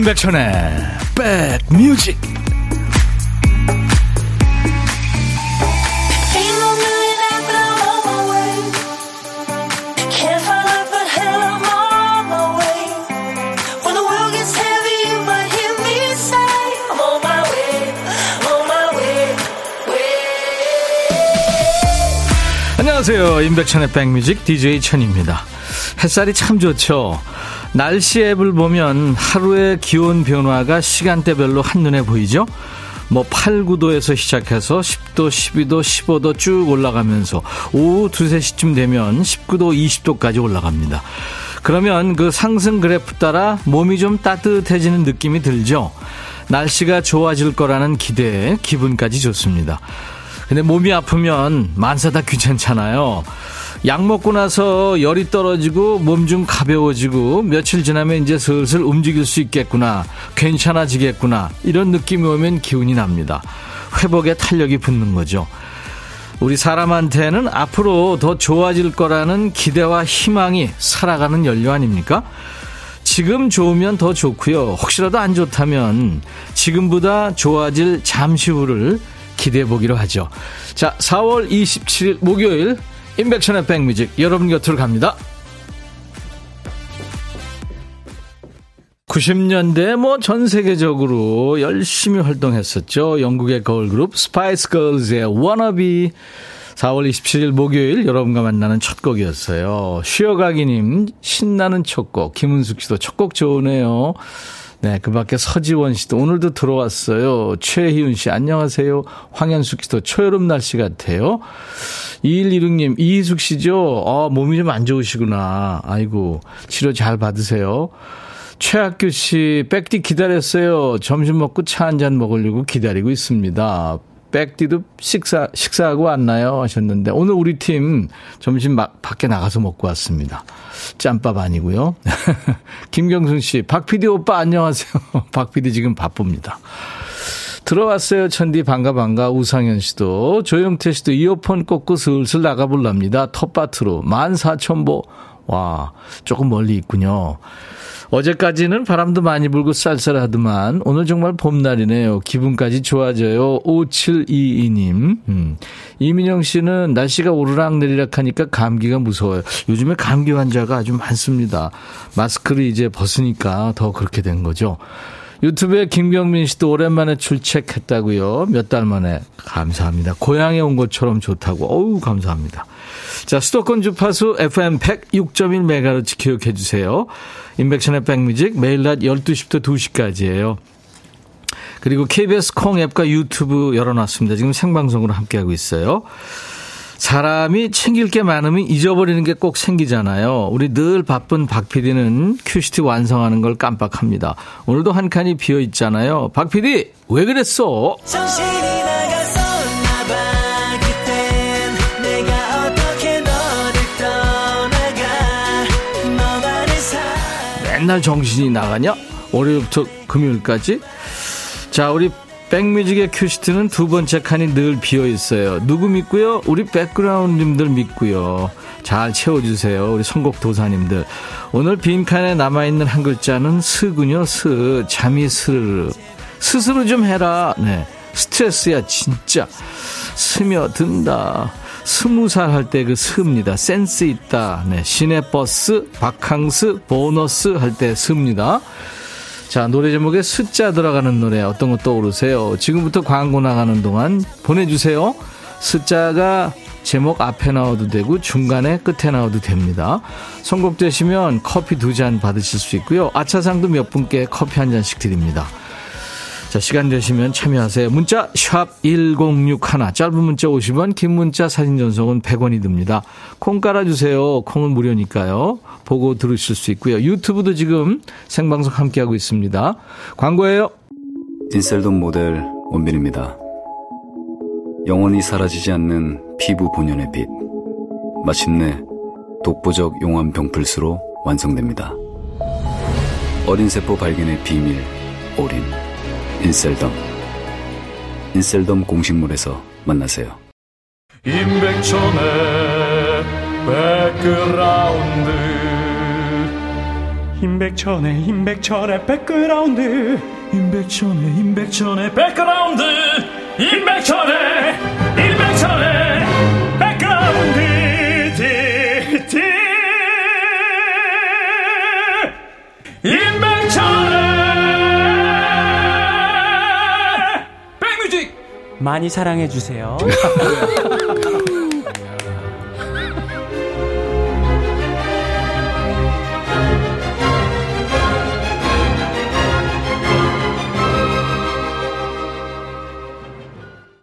임백천의 백뮤직 안녕하세요. 임백천의 백뮤직 DJ 천입니다. 햇살이 참 좋죠 날씨 앱을 보면 하루의 기온 변화가 시간대별로 한눈에 보이죠? 뭐 8, 9도에서 시작해서 10도, 12도, 15도 쭉 올라가면서 오후 2, 3시쯤 되면 19도, 20도까지 올라갑니다. 그러면 그 상승 그래프 따라 몸이 좀 따뜻해지는 느낌이 들죠? 날씨가 좋아질 거라는 기대에 기분까지 좋습니다. 근데 몸이 아프면 만사 다 귀찮잖아요. 약 먹고 나서 열이 떨어지고 몸 좀 가벼워지고 며칠 지나면 이제 슬슬 움직일 수 있겠구나. 괜찮아지겠구나. 이런 느낌이 오면 기운이 납니다. 회복에 탄력이 붙는 거죠. 우리 사람한테는 앞으로 더 좋아질 거라는 기대와 희망이 살아가는 연료 아닙니까? 지금 좋으면 더 좋고요. 혹시라도 안 좋다면 지금보다 좋아질 잠시 후를 기대해 보기로 하죠. 자, 4월 27일 목요일 인백션의 백뮤직 여러분 곁으로 갑니다. 90년대 뭐 전 세계적으로 열심히 활동했었죠. 영국의 걸그룹 스파이스 걸즈의 워너비 4월 27일 목요일 여러분과 만나는 첫 곡이었어요. 쉬어가기님 신나는 첫 곡. 김은숙 씨도 첫 곡 좋으네요. 네, 그 밖에 서지원 씨도 오늘도 들어왔어요. 최희윤 씨, 안녕하세요. 황현숙 씨도 초여름 날씨 같아요. 2116님, 이희숙 씨죠? 아, 몸이 좀 안 좋으시구나. 아이고, 치료 잘 받으세요. 최학규 씨, 백디 기다렸어요. 점심 먹고 차 한 잔 먹으려고 기다리고 있습니다. 백디도 식사, 식사하고 왔나요? 하셨는데, 오늘 우리 팀 점심 막 밖에 나가서 먹고 왔습니다. 짬밥 아니고요. 김경순 씨, 박피디 오빠 안녕하세요. 박피디 지금 바쁩니다. 들어왔어요. 천디 반가 반가 우상현 씨도 조영태 씨도 이어폰 꽂고 슬슬 나가볼랍니다. 텃밭으로 14,000보. 와 조금 멀리 있군요. 어제까지는 바람도 많이 불고 쌀쌀하더만 오늘 정말 봄날이네요. 기분까지 좋아져요. 5722님. 음. 이민영 씨는 날씨가 오르락내리락 하니까 감기가 무서워요. 요즘에 감기 환자가 아주 많습니다. 마스크를 이제 벗으니까 더 그렇게 된 거죠. 유튜브에 김경민 씨도 오랜만에 출첵했다고요. 몇 달 만에 감사합니다. 고향에 온 것처럼 좋다고. 어우 감사합니다. 자 수도권 주파수 FM 106.1MHz 기억해 주세요. 인백션의 백뮤직 매일 낮 12시부터 2시까지예요. 그리고 KBS 콩 앱과 유튜브 열어놨습니다. 지금 생방송으로 함께하고 있어요. 사람이 챙길 게 많으면 잊어버리는 게 꼭 생기잖아요. 우리 늘 바쁜 박 PD는 큐시트 완성하는 걸 깜빡합니다. 오늘도 한 칸이 비어 있잖아요. 박 PD, 왜 그랬어? 맨날 정신이 나가냐? 월요일부터 금요일까지? 자, 우리 백뮤직의 큐시트는 두 번째 칸이 늘 비어 있어요. 누구 믿고요? 우리 백그라운드님들 믿고요. 잘 채워주세요. 우리 선곡 도사님들. 오늘 빈 칸에 남아있는 한 글자는 스군요. 스. 잠이 스르르. 스스로 좀 해라. 네. 스트레스야, 진짜. 스며든다. 스무 살 할 때 그 스입니다. 센스 있다. 네. 시내버스, 바캉스, 보너스 할 때 스입니다. 자, 노래 제목에 숫자 들어가는 노래 어떤 거 떠오르세요? 지금부터 광고 나가는 동안 보내주세요. 숫자가 제목 앞에 나와도 되고 중간에 끝에 나와도 됩니다. 선곡되시면 커피 두 잔 받으실 수 있고요. 아차상도 몇 분께 커피 한 잔씩 드립니다. 자, 시간 되시면 참여하세요. 문자 1061, 짧은 문자 50원, 긴 문자 사진 전송은 100원이 듭니다. 콩 깔아주세요. 콩은 무료니까요. 보고 들으실 수 있고요. 유튜브도 지금 생방송 함께하고 있습니다. 광고예요. 인셀덤 모델 원빈입니다. 영원히 사라지지 않는 피부 본연의 빛. 마침내 독보적 용암 병풀수로 완성됩니다. 어린 세포 발견의 비밀, 올인. 인셀덤. 인셀덤 공식몰에서 만나세요. 임백천의 백그라운드. 임백천의 임백천의 백그라운드. 임백천의 임백천의 백그라운드. 임백천의 많이 사랑해 주세요.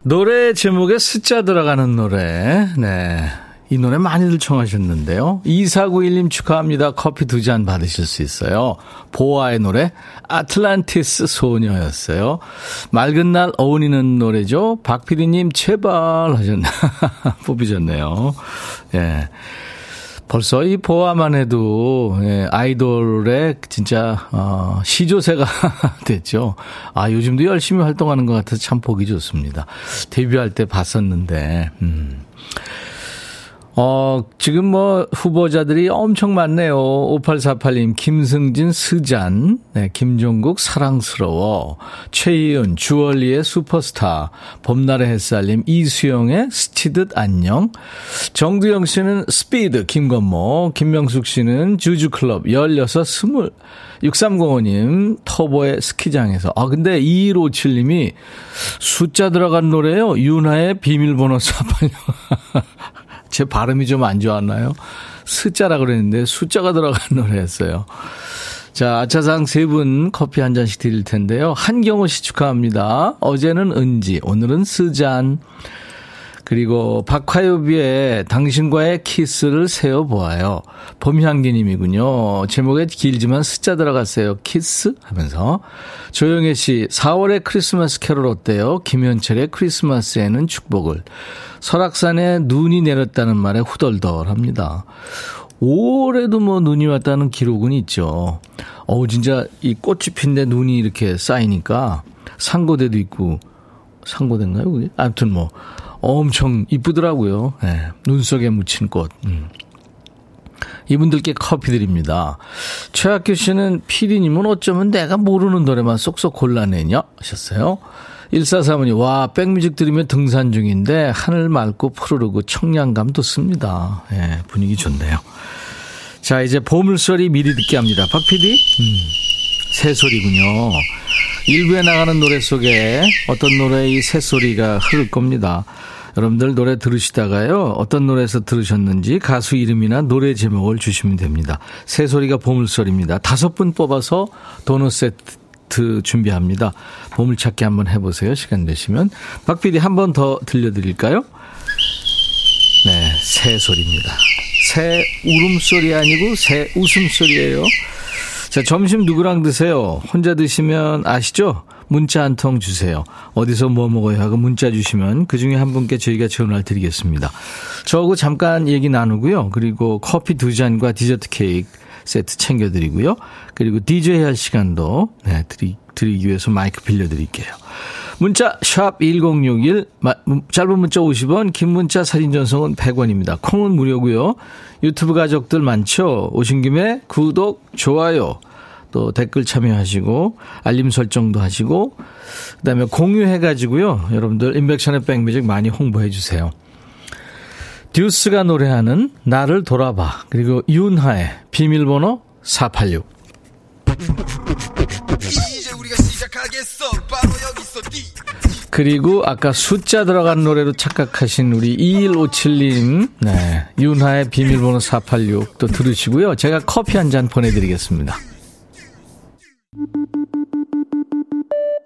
노래 제목에 숫자 들어가는 노래. 네. 이 노래 많이들 청하셨는데요. 2491님 축하합니다. 커피 두 잔 받으실 수 있어요. 보아의 노래, 아틀란티스 소녀였어요. 맑은 날 어울리는 노래죠. 박PD님 제발 하셨네. 뽑으셨네요. 예. 벌써 이 보아만 해도 예, 아이돌의 진짜 어, 시조세가 됐죠. 아 요즘도 열심히 활동하는 것 같아서 참 보기 좋습니다. 데뷔할 때 봤었는데. 음. 어, 지금 뭐 후보자들이 엄청 많네요. 5848님, 김승진, 스잔, 네, 김종국, 사랑스러워, 최희은, 주얼리의 슈퍼스타, 봄날의 햇살님, 이수영의 스치듯 안녕, 정두영 씨는 스피드, 김건모, 김명숙 씨는 주주클럽, 16, 20, 6305님, 터보의 스키장에서. 아, 근데 2157님이 숫자 들어간 노래요. 윤하의 비밀번호 48. 제 발음이 좀 안 좋았나요? 숫자라 그랬는데 숫자가 들어간 노래였어요. 자, 아차상 세 분 커피 한 잔씩 드릴 텐데요. 한경호 씨 축하합니다. 어제는 은지, 오늘은 스잔. 그리고 박화요비의 당신과의 키스를 세어보아요. 봄향기님이군요. 제목에 길지만 숫자 들어갔어요. 키스? 하면서. 조영애 씨, 4월의 크리스마스 캐롤 어때요? 김현철의 크리스마스에는 축복을. 설악산에 눈이 내렸다는 말에 후덜덜 합니다. 5월에도 뭐 눈이 왔다는 기록은 있죠. 어우, 진짜 이 꽃이 핀데 눈이 이렇게 쌓이니까 상고대도 있고, 상고대인가요? 그게? 아무튼 뭐, 엄청 이쁘더라고요. 네, 눈 속에 묻힌 꽃. 음. 이분들께 커피 드립니다. 최학규 씨는 피디님은 어쩌면 내가 모르는 노래만 쏙쏙 골라내냐? 하셨어요. 1435님, 와, 백뮤직 들으면 등산 중인데 하늘 맑고 푸르르고 청량감 돋습니다. 예, 분위기 좋네요. 자, 이제 보물소리 미리 듣게 합니다. 박 PD? 음, 새소리군요. 일부에 나가는 노래 속에 어떤 노래의 새소리가 흐를 겁니다. 여러분들 노래 들으시다가요. 어떤 노래에서 들으셨는지 가수 이름이나 노래 제목을 주시면 됩니다. 새소리가 보물소리입니다. 다섯 분 뽑아서 도넛 세트 준비합니다. 보물찾기 한번 해보세요. 시간 되시면. 박 PD 한 번 더 들려드릴까요? 네, 새 소리입니다. 새 울음소리 아니고 새 웃음소리예요. 자, 점심 누구랑 드세요? 혼자 드시면 아시죠? 문자 한 통 주세요. 어디서 뭐 먹어요 하고 문자 주시면 그 중에 한 분께 저희가 전화를 드리겠습니다. 저하고 잠깐 얘기 나누고요. 그리고 커피 두 잔과 디저트 케이크 세트 챙겨드리고요. 그리고 DJ 할 시간도 네, 드리, 드리기 위해서 마이크 빌려드릴게요. 문자 1061, 짧은 문자 50원, 긴 문자 사진 전송은 100원입니다. 콩은 무료고요. 유튜브 가족들 많죠? 오신 김에 구독, 좋아요, 또 댓글 참여하시고 알림 설정도 하시고 그다음에 공유해 가지고요. 여러분들 인백션의 백뮤직 많이 홍보해 주세요. 듀스가 노래하는 나를 돌아봐 그리고 윤하의 비밀번호 486 그리고 아까 숫자 들어간 노래로 착각하신 우리 2157님, 네. 윤하의 비밀번호 486또 들으시고요. 제가 커피 한 잔 보내드리겠습니다.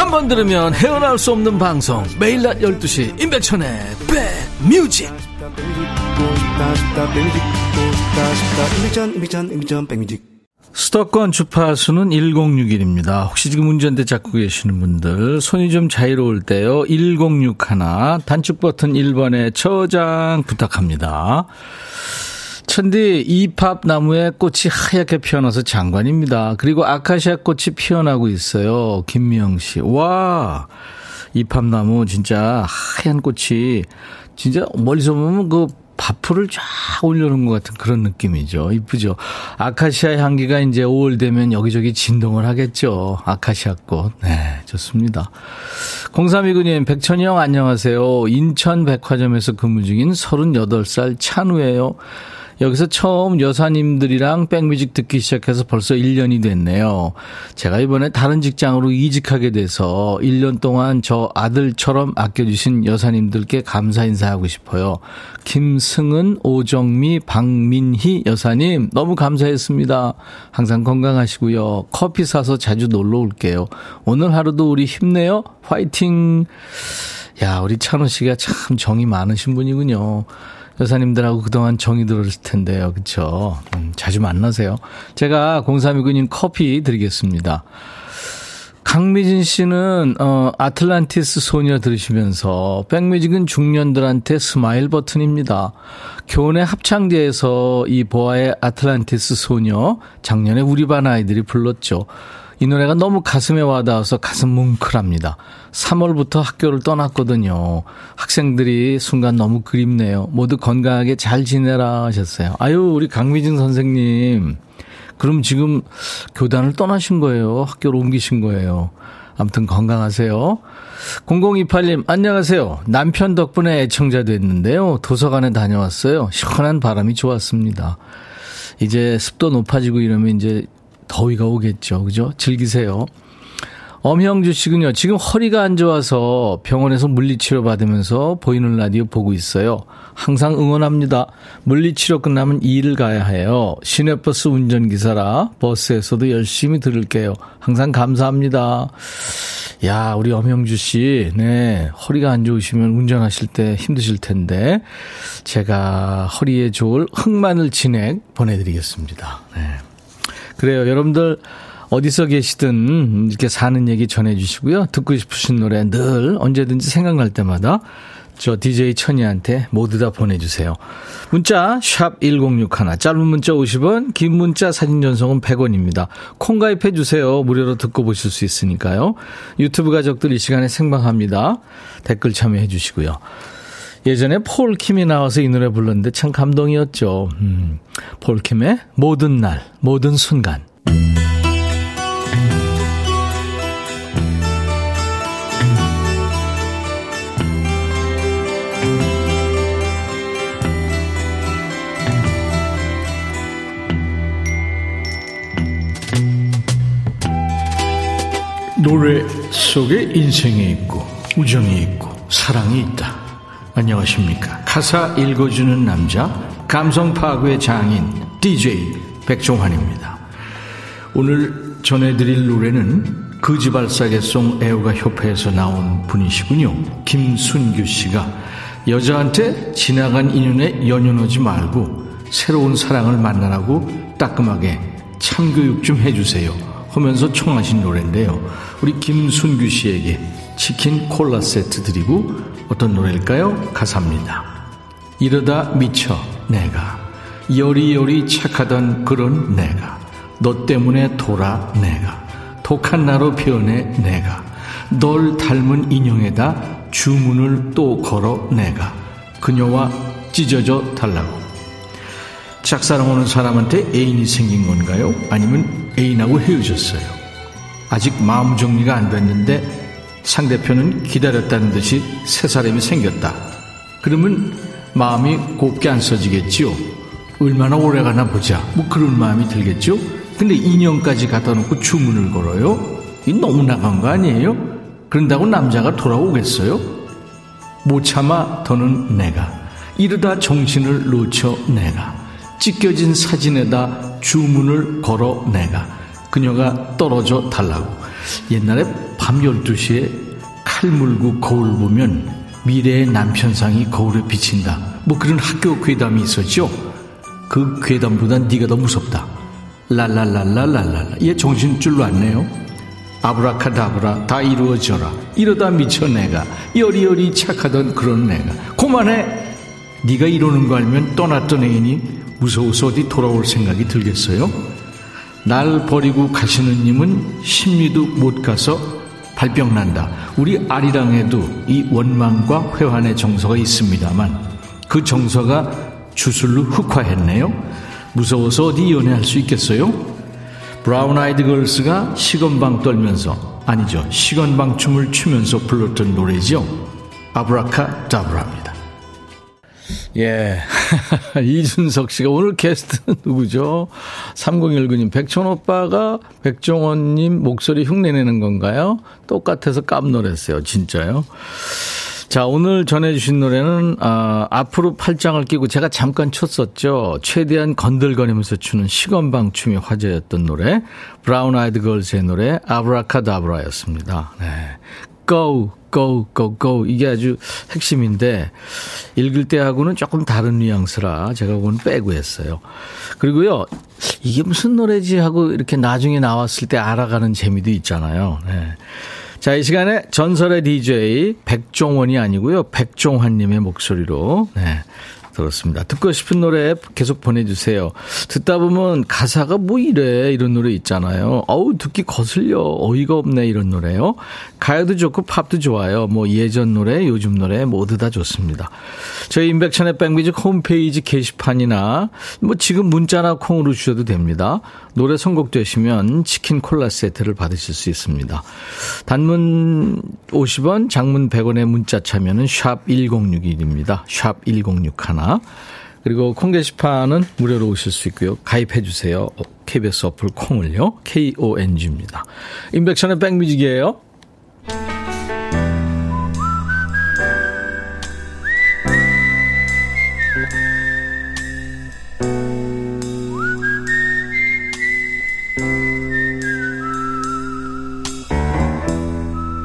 한 번 들으면 헤어나올 수 없는 방송 매일 낮 12시 임백천의 백뮤직 수도권 주파수는 1061입니다. 혹시 지금 운전대 잡고 계시는 분들 손이 좀 자유로울 때요. 1061 단축 버튼 1번에 저장 부탁합니다. 천디 이팝 나무에 꽃이 하얗게 피어나서 장관입니다. 그리고 아카시아 꽃이 피어나고 있어요. 김미영 씨. 와. 이팝 나무 진짜 하얀 꽃이 진짜 멀리서 보면 그 바풀을 쫙 올려놓은 것 같은 그런 느낌이죠. 이쁘죠. 아카시아 향기가 이제 5월 되면 여기저기 진동을 하겠죠. 아카시아 꽃. 네, 좋습니다. 0329님, 백천이 형 안녕하세요. 인천 백화점에서 근무 중인 38살 찬우예요. 여기서 처음 여사님들이랑 백뮤직 듣기 시작해서 벌써 1년이 됐네요. 제가 이번에 다른 직장으로 이직하게 돼서 1년 동안 저 아들처럼 아껴주신 여사님들께 감사 인사하고 싶어요. 김승은, 오정미, 박민희 여사님 너무 감사했습니다. 항상 건강하시고요. 커피 사서 자주 놀러 올게요. 오늘 하루도 우리 힘내요. 화이팅! 야, 우리 찬호 씨가 참 정이 많으신 분이군요. 여사님들하고 그동안 정이 들었을 텐데요. 그쵸? 음, 자주 만나세요. 제가 0329님 커피 드리겠습니다. 강미진 씨는 어 아틀란티스 소녀 들으시면서 백뮤직은 중년들한테 스마일 버튼입니다. 교내 합창대에서 이 보아의 아틀란티스 소녀 작년에 우리 반 아이들이 불렀죠. 이 노래가 너무 가슴에 와닿아서 가슴 뭉클합니다. 3월부터 학교를 떠났거든요. 학생들이 순간 너무 그립네요. 모두 건강하게 잘 지내라 하셨어요. 아유, 우리 강미진 선생님. 그럼 지금 교단을 떠나신 거예요? 학교를 옮기신 거예요? 아무튼 건강하세요. 0028님, 안녕하세요. 남편 덕분에 애청자 됐는데요. 도서관에 다녀왔어요. 시원한 바람이 좋았습니다. 이제 습도 높아지고 이러면 이제 더위가 오겠죠. 그죠? 즐기세요. 엄형주 씨군요. 지금 허리가 안 좋아서 병원에서 물리치료 받으면서 보이는 라디오 보고 있어요. 항상 응원합니다. 물리치료 끝나면 일을 가야 해요. 시내버스 운전기사라 버스에서도 열심히 들을게요. 항상 감사합니다. 야, 우리 엄형주 씨, 네, 허리가 안 좋으시면 운전하실 때 힘드실 텐데, 제가 허리에 좋을 흑마늘 진액 보내드리겠습니다. 네. 그래요. 여러분들 어디서 계시든 이렇게 사는 얘기 전해주시고요. 듣고 싶으신 노래 늘 언제든지 생각날 때마다 저 DJ 천이한테 모두 다 보내주세요. 문자 1061, 짧은 문자 50원, 긴 문자 사진 전송은 100원입니다. 콩 가입해 주세요. 무료로 듣고 보실 수 있으니까요. 유튜브 가족들 이 시간에 생방합니다. 댓글 참여해 주시고요. 예전에 폴킴이 나와서 이 노래 불렀는데 참 감동이었죠. 음, 폴킴의 모든 날, 모든 순간. 노래 속에 인생이 있고 우정이 있고 사랑이 있다. 안녕하십니까. 가사 읽어주는 남자, 감성 파괴의 장인, DJ 백종환입니다. 오늘 전해드릴 노래는 그지발사계송 애호가 협회에서 나온 분이시군요. 김순규 씨가 여자한테 지나간 인연에 연연하지 말고 새로운 사랑을 만나라고 따끔하게 참교육 좀 해주세요. 하면서 청하신 노래인데요. 우리 김순규 씨에게 치킨 콜라 세트 드리고 어떤 노래일까요? 가사입니다. 이러다 미쳐 내가 여리여리 착하던 그런 내가 너 때문에 돌아 내가 독한 나로 변해 내가 널 닮은 인형에다 주문을 또 걸어 내가 그녀와 찢어져 달라고 짝사랑하는 사람한테 애인이 생긴 건가요? 아니면 애인하고 헤어졌어요? 아직 마음 정리가 안 됐는데 상대편은 기다렸다는 듯이 새 사람이 생겼다. 그러면 마음이 곱게 안 써지겠지요. 얼마나 오래 가나 보자. 뭐 그런 마음이 들겠죠. 근데 인형까지 갖다 놓고 주문을 걸어요. 이 너무 나간 거 아니에요? 그런다고 남자가 돌아오겠어요? 못 참아 더는 내가 이러다 정신을 놓쳐 내가 찢겨진 사진에다 주문을 걸어 내가 그녀가 떨어져 달라고 옛날에 밤 12시에 칼 물고 거울 보면 미래의 남편상이 거울에 비친다. 뭐 그런 학교 괴담이 있었죠. 그 괴담보단 네가 더 무섭다. 랄랄랄랄랄랄라. 얘 정신줄 놨네요. 아브라카다브라 다 이루어져라. 이러다 미쳐 내가. 여리여리 착하던 그런 내가. 그만해. 네가 이러는 거 알면 떠났던 애인이 무서워서 어디 돌아올 생각이 들겠어요? 날 버리고 가시는 님은 심리도 못 가서 발병 난다. 우리 아리랑에도 이 원망과 회환의 정서가 있습니다만 그 정서가 주술로 흑화했네요. 무서워서 어디 연애할 수 있겠어요? 브라운 아이드 걸스가 시건방 떨면서 아니죠 시건방 춤을 추면서 불렀던 노래죠 아브라카 다브라입니다 예 이준석 씨가 오늘 게스트는 누구죠 3019님 백천오빠가 백종원님 목소리 흉내내는 건가요 똑같아서 깜놀했어요 진짜요 자, 오늘 전해주신 노래는, 아, 앞으로 팔짱을 끼고 제가 잠깐 쳤었죠. 최대한 건들거리면서 추는 시건방 춤이 화제였던 노래, 브라운 아이드 걸스의 노래, 아브라카다브라였습니다. 네. Go, go, go, go. 이게 아주 핵심인데, 읽을 때하고는 조금 다른 뉘앙스라 제가 그건 빼고 했어요. 그리고요, 이게 무슨 노래지 하고 이렇게 나중에 나왔을 때 알아가는 재미도 있잖아요. 네. 자, 이 시간에 전설의 DJ 백종원이 아니고요. 백종환님의 목소리로 네, 들었습니다. 듣고 싶은 노래 계속 보내주세요. 듣다 보면 가사가 뭐 이래 이런 노래 있잖아요. 어우 듣기 거슬려 어이가 없네 이런 노래요. 가요도 좋고 팝도 좋아요. 뭐 예전 노래 요즘 노래 모두 다 좋습니다. 저희 인백천의 백뮤직 홈페이지 게시판이나 뭐 지금 문자나 콩으로 주셔도 됩니다. 노래 선곡되시면 치킨 콜라 세트를 받으실 수 있습니다. 단문 50원, 장문 100원의 문자 참여는 샵 1061입니다. 샵 1061. 그리고 콩 게시판은 무료로 오실 수 있고요. 가입해 주세요. KBS 어플 콩을요. KONG입니다. 인백션의 백뮤직이에요.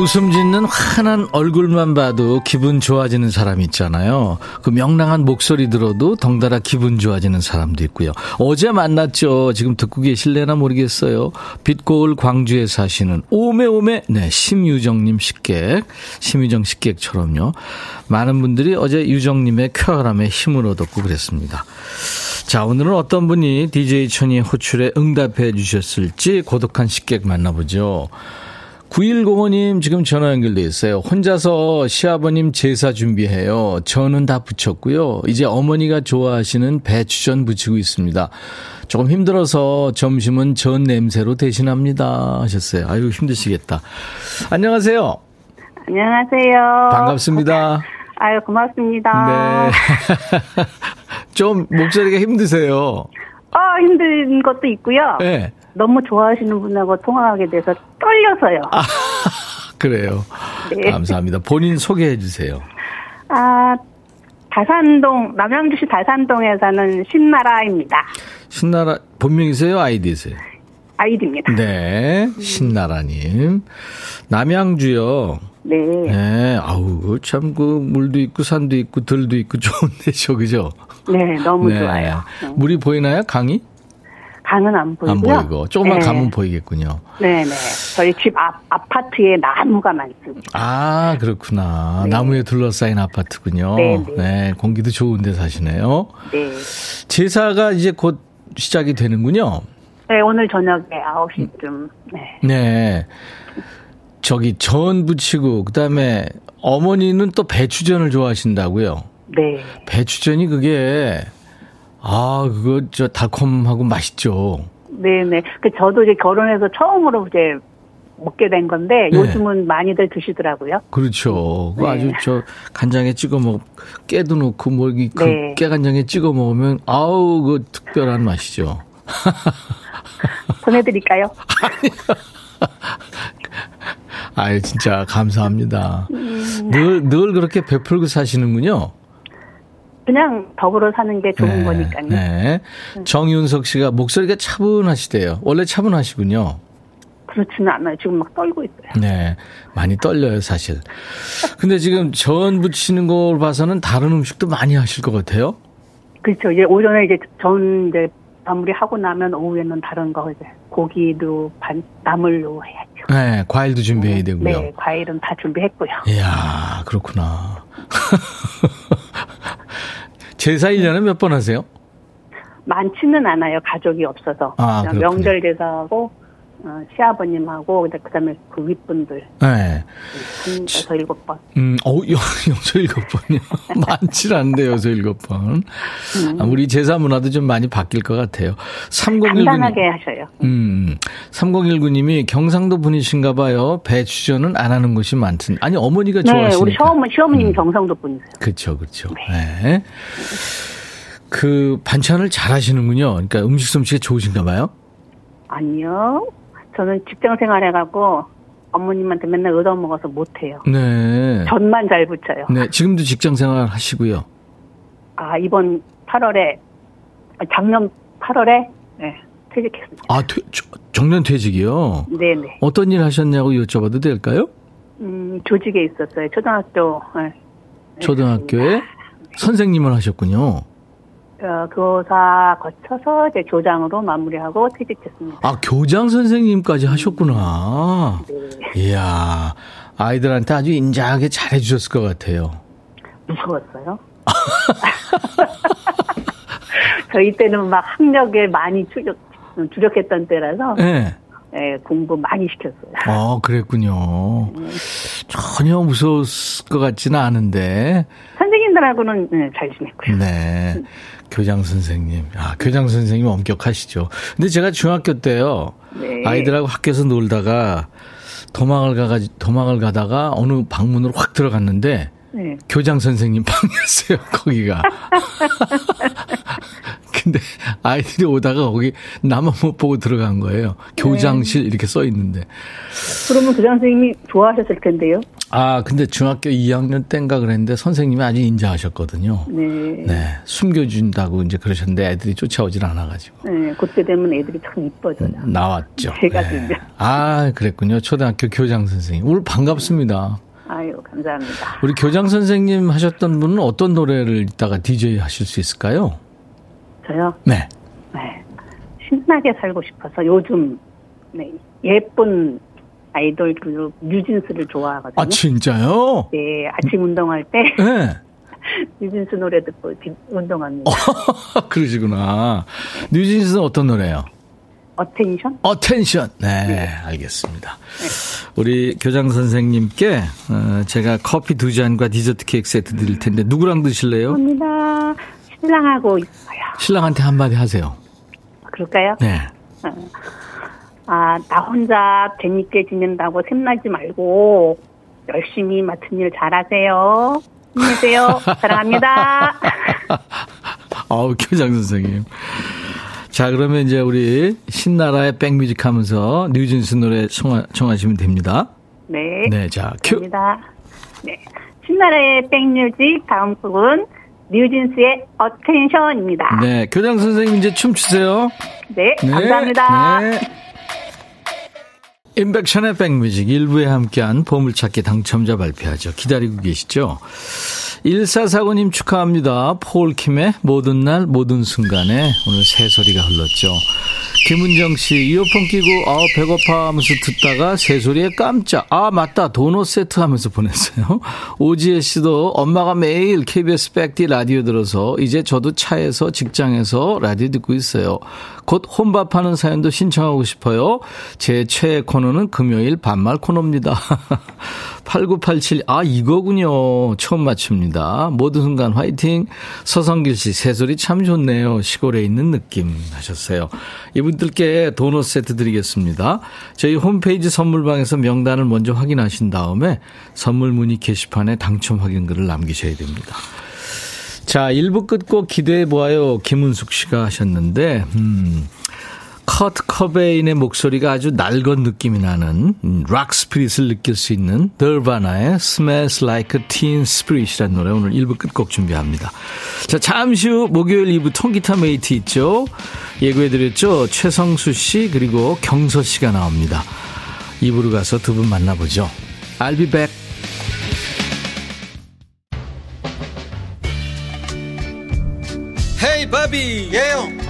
웃음 짓는 환한 얼굴만 봐도 기분 좋아지는 사람 있잖아요. 그 명랑한 목소리 들어도 덩달아 기분 좋아지는 사람도 있고요. 어제 만났죠. 지금 듣고 계실래나 모르겠어요. 빛고울 광주에 사시는 오메오메 네 심유정님 식객 심유정 식객처럼요. 많은 분들이 어제 유정님의 쾌활함에 힘을 얻었고 그랬습니다. 자 오늘은 어떤 분이 DJ 천이의 호출에 응답해 주셨을지 고독한 식객 만나보죠. 9105님 지금 전화 연결돼 있어요. 혼자서 시아버님 제사 준비해요. 저는 다 붙였고요. 이제 어머니가 좋아하시는 배추전 부치고 있습니다. 조금 힘들어서 점심은 전 냄새로 대신합니다. 하셨어요. 아유, 힘드시겠다. 안녕하세요. 안녕하세요. 반갑습니다. 아유, 고맙습니다. 네. 좀 목소리가 힘드세요. 어, 힘든 것도 있고요. 네. 너무 좋아하시는 분하고 통화하게 돼서 떨려서요. 아, 그래요. 네. 감사합니다. 본인 소개해 주세요. 아, 다산동, 남양주시 다산동에 사는 신나라입니다. 신나라 본명이세요? 아이디세요? 아이디입니다. 네, 신나라님. 남양주요. 네. 네, 아우, 참, 그, 물도 있고, 산도 있고, 들도 있고, 좋은데, 저, 그죠? 네, 너무 네. 좋아요. 물이 보이나요? 강이? 강은 안 보이고요. 안 보이고. 조금만 네. 가면 보이겠군요. 네, 네. 저희 집 앞, 아파트에 나무가 많습니다. 아, 그렇구나. 네. 나무에 둘러싸인 아파트군요. 네, 네. 공기도 좋은데 사시네요. 네. 제사가 이제 곧 시작이 되는군요. 네, 오늘 저녁에 9시쯤. 네. 네. 저기 전 부치고, 그 다음에 어머니는 또 배추전을 좋아하신다고요. 네. 배추전이 그게, 아, 그거 저 달콤하고 맛있죠. 네네. 그 저도 이제 결혼해서 처음으로 이제 먹게 된 건데 네. 요즘은 많이들 드시더라고요. 그렇죠. 네. 아주 저 간장에 찍어 먹, 깨도 넣고 뭐, 이그 네. 깨간장에 찍어 먹으면, 아우, 그 특별한 맛이죠. 보내드릴까요? 아유, 진짜 감사합니다. 음. 늘, 늘 그렇게 베풀고 사시는군요. 그냥 더불어 사는 게 좋은 네, 거니까요. 네. 정윤석 씨가 목소리가 차분하시대요. 원래 차분하시군요. 그렇지는 않아요. 지금 막 떨고 있어요. 네. 많이 떨려요, 사실. 근데 지금 전 부치는 걸 봐서는 다른 음식도 많이 하실 것 같아요. 그렇죠. 이제 오전에 이제 전 이제 마무리하고 나면 오후에는 다른 거 이제 고기도 반 나물로 해야죠. 네. 과일도 준비해야 되고요. 네, 과일은 다 준비했고요. 이야, 그렇구나. 제사 1년에 몇 번 하세요? 많지는 않아요. 가족이 없어서. 아. 명절 제사하고 어, 시아버님하고 그다- 그다음에 그 윗분들 네. 한 여섯 일곱 번. 음, 여- 여섯 일곱 번이요. 많질 않은데, 여섯 일곱 번. 아, 우리 제사 문화도 좀 많이 바뀔 것 같아요. 3019님. 간단하게 하셔요. 음, 3019님이 경상도 분이신가 봐요. 배 추전은 안 하는 곳이 많든. 아니, 어머니가 네, 좋아하시니까. 우리 시어머, 시어머님 음. 경상도 분이세요. 그렇죠, 그렇죠. 네. 그 반찬을 잘 하시는군요. 그러니까 음식 솜씨가 좋으신가 봐요. 아니요. 저는 직장 생활해갖고 어머님한테 맨날 얻어먹어서 못해요. 네. 전만 잘 붙여요. 네, 지금도 직장 생활 하시고요. 아, 이번 8월에, 작년 8월에, 네, 퇴직했습니다. 아, 퇴, 저- 정년 퇴직이요? 네네. 어떤 일 하셨냐고 여쭤봐도 될까요? 음, 조직에 있었어요. 초등학교, 네. 초등학교에 선생님을 하셨군요. 어, 교사 거쳐서 이제 교장으로 마무리하고 퇴직했습니다. 아, 교장 선생님까지 하셨구나. 이야, 아이들한테 아주 인자하게 잘해주셨을 것 같아요. 무서웠어요. 저희 때는 막 학력에 많이 추적, 주력했던 때라서, 네. 예, 공부 많이 시켰어요. 어, 그랬군요. 전혀 무서웠을 것 같지는 않은데, 선생님들하고는 네, 잘 지냈고요. 네. 교장 선생님. 아, 교장 선생님 엄격하시죠. 근데 제가 중학교 때요. 네. 아이들하고 학교에서 놀다가 도망을 가가 도망을 가다가 어느 방문으로 확 들어갔는데 네. 교장 선생님 방이었어요, 거기가. 근데 아이들이 오다가 거기 나만 못 보고 들어간 거예요. 교장실 이렇게 써 있는데. 그러면 교장 선생님이 좋아하셨을 텐데요. 아, 근데 중학교 2학년 때인가 그랬는데 선생님이 아주 인자하셨거든요. 네. 네. 숨겨준다고 이제 그러셨는데 애들이 쫓아오질 않아가지고. 네, 그때 되면 애들이 참 이뻐져요. 나왔죠. 제가 네. 아, 그랬군요. 초등학교 교장 선생님. 오늘 반갑습니다. 아유, 감사합니다. 우리 교장 선생님 하셨던 분은 어떤 노래를 이따가 DJ 하실 수 있을까요? 저요? 네. 네. 신나게 살고 싶어서 요즘, 네, 예쁜 아이돌 그룹 뉴진스를 좋아하거든요. 아, 진짜요? 네, 아침 운동할 때 네. 뉴진스 노래 듣고 디- 운동합니다. 그러시구나. 뉴진스는 어떤 노래요? Attention? Attention. 네, 알겠습니다. 우리 교장 선생님께 어, 제가 커피 두 잔과 디저트 케이크 세트 드릴 텐데 누구랑 드실래요? 감사합니다. 신랑하고 있어요. 신랑한테 한마디 하세요. 그럴까요? 네. 아, 나 혼자 재밌게 지낸다고 샘나지 말고 열심히 맡은 일 잘하세요. 힘내세요. 사랑합니다. 아우, 교장 선생님. 자, 그러면 이제 우리 신나라의 백뮤직 하면서 뉴진스 노래 청하, 청하시면 됩니다. 네. 네, 자, 큐. 감사합니다. 네. 신나라의 백뮤직 다음 곡은 뉴진스의 Attention입니다. 네, 교장 선생님 이제 춤 추세요. 네, 감사합니다. 네. 임백천의 백뮤직 1부에 함께한 보물찾기 당첨자 발표하죠. 기다리고 계시죠? 1449님 축하합니다. 폴킴의 모든 날 모든 순간에 오늘 새소리가 흘렀죠. 김은정 씨 이어폰 끼고 아 배고파 하면서 듣다가 새소리에 깜짝 아 맞다 도넛 세트 하면서 보냈어요. 오지혜 씨도 엄마가 매일 KBS 백디 라디오 들어서 이제 저도 차에서 직장에서 라디오 듣고 있어요. 곧 혼밥하는 사연도 신청하고 싶어요. 제 최애 코너는 금요일 반말 코너입니다. 8987, 아, 이거군요. 처음 맞춥니다. 모든 순간 화이팅. 서성길 씨, 새소리 참 좋네요. 시골에 있는 느낌 하셨어요. 이분들께 도넛 세트 드리겠습니다. 저희 홈페이지 선물방에서 명단을 먼저 확인하신 다음에 선물 문의 게시판에 당첨 확인글을 남기셔야 됩니다. 자, 1부 끝곡 기대해 보아요. 김은숙 씨가 하셨는데, 음, 커트 코베인의 목소리가 아주 낡은 느낌이 나는 음, rock spirit을 느낄 수 있는 너바나의 Smells Like a Teen Spirit이라는 노래 오늘 1부 끝곡 준비합니다. 자 잠시 후 목요일 2부 통기타 메이트 있죠. 예고해드렸죠. 최성수 씨 그리고 경서 씨가 나옵니다. 2부로 가서 두 분 만나보죠. I'll be back. 헤이 바비 예영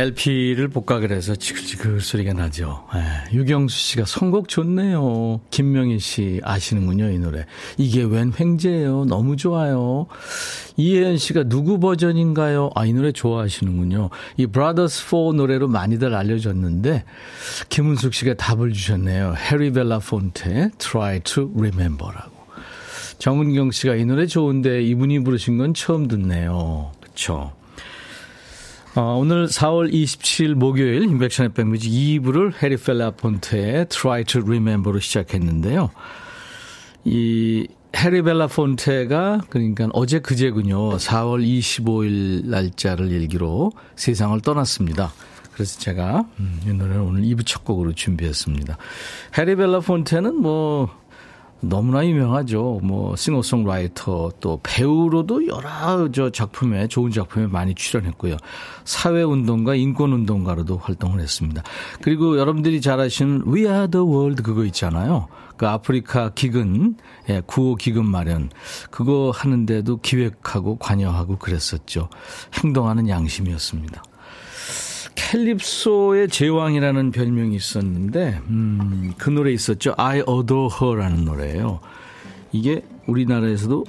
LP를 복각을 해서 지글지글 소리가 나죠. 에, 유경수 씨가 선곡 좋네요. 김명희 씨 아시는군요, 이 노래. 이게 웬 횡재예요. 너무 좋아요. 이혜연 씨가 누구 버전인가요? 아, 이 노래 좋아하시는군요. 이 Brothers 4 노래로 많이들 알려졌는데, 김은숙 씨가 답을 주셨네요. 해리 벨라 폰테, Try to Remember라고. 정은경 씨가 이 노래 좋은데 이분이 부르신 건 처음 듣네요. 그쵸. 어, 오늘 4월 27일 목요일 인백션의 백뮤직 2부를 해리 펠라 폰테의 Try to Remember로 시작했는데요. 이 해리 벨라 폰테가 그러니까 어제 그제군요. 4월 25일 날짜를 일기로 세상을 떠났습니다. 그래서 제가 음, 이 노래를 오늘 2부 첫 곡으로 준비했습니다. 해리 벨라 폰테는 뭐 너무나 유명하죠. 뭐 싱어송라이터 또 배우로도 여러 저 작품에 좋은 작품에 많이 출연했고요. 사회 운동가, 인권 운동가로도 활동을 했습니다. 그리고 여러분들이 잘 아시는 We Are the World 그거 있잖아요. 그 아프리카 기근, 예, 구호 기금 마련 그거 하는데도 기획하고 관여하고 그랬었죠. 행동하는 양심이었습니다. 캘립소의 제왕이라는 별명이 있었는데, 음, 그 노래 있었죠. I Adore Her라는 노래예요. 이게 우리나라에서도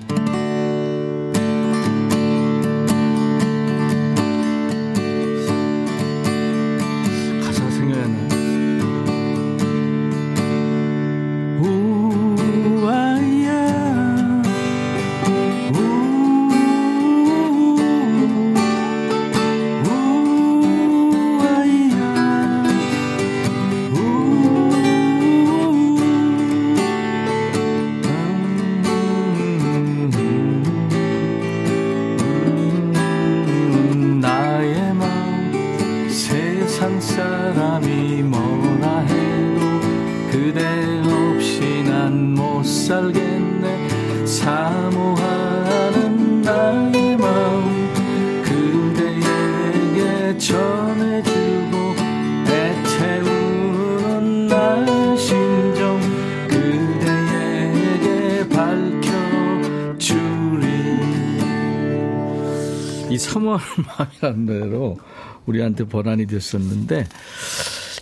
이라는 노래로 우리한테 번안이 됐었는데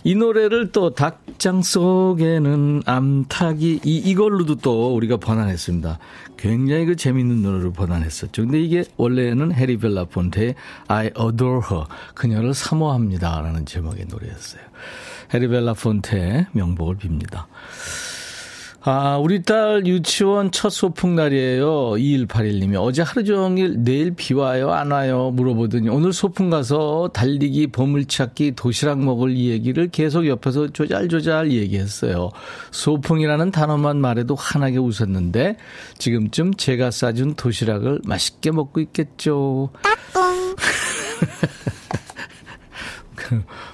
이 노래를 또 닭장 속에는 암탉이 이, 이걸로도 또 우리가 번안했습니다. 굉장히 그 재밌는 노래를 번안했었죠. 근데 이게 원래는 해리 벨라폰테의 I adore her. 그녀를 사모합니다. 라는 제목의 노래였어요. 해리 벨라폰테의 명복을 빕니다. 아, 우리 딸 유치원 첫 소풍 날이에요. 2181님이. 어제 하루 종일 내일 비 와요? 안 와요? 물어보더니 오늘 소풍 가서 달리기, 보물찾기, 도시락 먹을 이 얘기를 계속 옆에서 조잘조잘 얘기했어요. 소풍이라는 단어만 말해도 환하게 웃었는데 지금쯤 제가 싸준 도시락을 맛있게 먹고 있겠죠.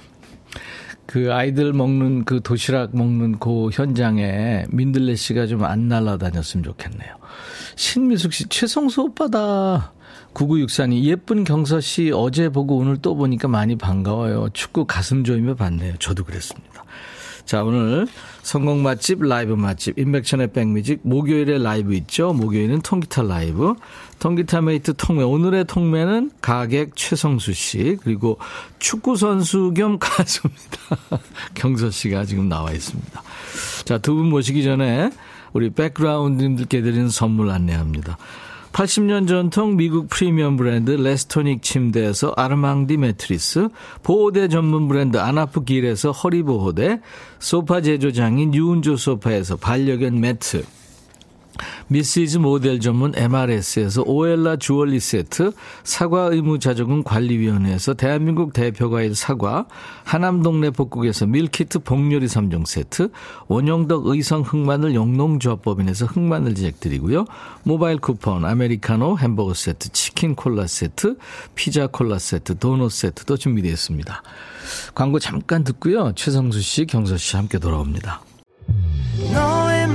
그, 그 아이들 먹는 그 도시락 먹는 그 현장에 민들레 씨가 좀 안 날아다녔으면 좋겠네요. 신미숙 씨, 최성수 오빠다. 9964님, 예쁜 경서 씨 어제 보고 오늘 또 보니까 많이 반가워요. 축구 가슴 조이며 봤네요. 저도 그랬습니다. 자, 오늘 선곡 맛집, 라이브 맛집, 임백천의 백뮤직, 목요일에 라이브 있죠? 목요일은 통기타 라이브. 통기타 메이트 통매. 오늘의 통매는 가객 최성수 씨, 그리고 축구선수 겸 가수입니다. 경서 씨가 지금 나와 있습니다. 자, 두 분 모시기 전에 우리 백그라운드님들께 드리는 선물 안내합니다. 80년 전통 미국 프리미엄 브랜드 레스토닉 침대에서 아르망디 매트리스, 보호대 전문 브랜드 아나프 길에서 허리보호대, 소파 제조장인 유운조 소파에서 반려견 매트, 미시즈 모델 전문 MRS에서 오엘라 주얼리 세트, 사과 의무 자조금 관리위원회에서 대한민국 대표 과일 사과, 하남 동네 복국에서 밀키트 복요리 3종 세트, 원영덕 의성 흑마늘 영농조합법인에서 흑마늘 진액 드리고요. 모바일 쿠폰, 아메리카노 햄버거 세트, 치킨 콜라 세트, 피자 콜라 세트, 도넛 세트도 준비되어 있습니다. 광고 잠깐 듣고요. 최성수 씨, 경서 씨 함께 돌아옵니다. 너의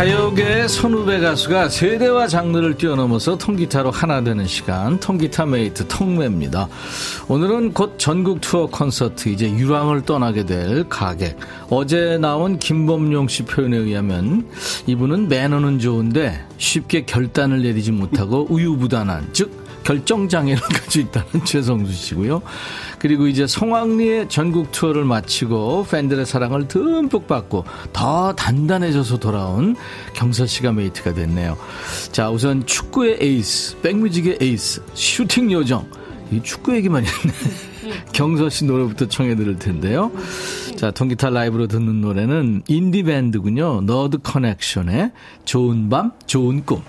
가요계의 선후배 가수가 세대와 장르를 뛰어넘어서 통기타로 하나 되는 시간 통기타 메이트 통매입니다. 오늘은 곧 전국 투어 콘서트 이제 유랑을 떠나게 될 가객. 어제 나온 김범용 씨 표현에 의하면 이분은 매너는 좋은데 쉽게 결단을 내리지 못하고 우유부단한 즉 결정장애를 가지고 있다는 최성수 씨고요. 그리고 이제 성황리의 전국 투어를 마치고 팬들의 사랑을 듬뿍 받고 더 단단해져서 돌아온 경서 씨가 메이트가 됐네요. 자, 우선 축구의 에이스, 백뮤직의 에이스, 슈팅 요정. 이 축구 얘기만 했네. 경서 씨 노래부터 청해 들을 텐데요. 자, 통기타 라이브로 듣는 노래는 인디밴드군요. 너드 커넥션의 좋은 밤, 좋은 꿈.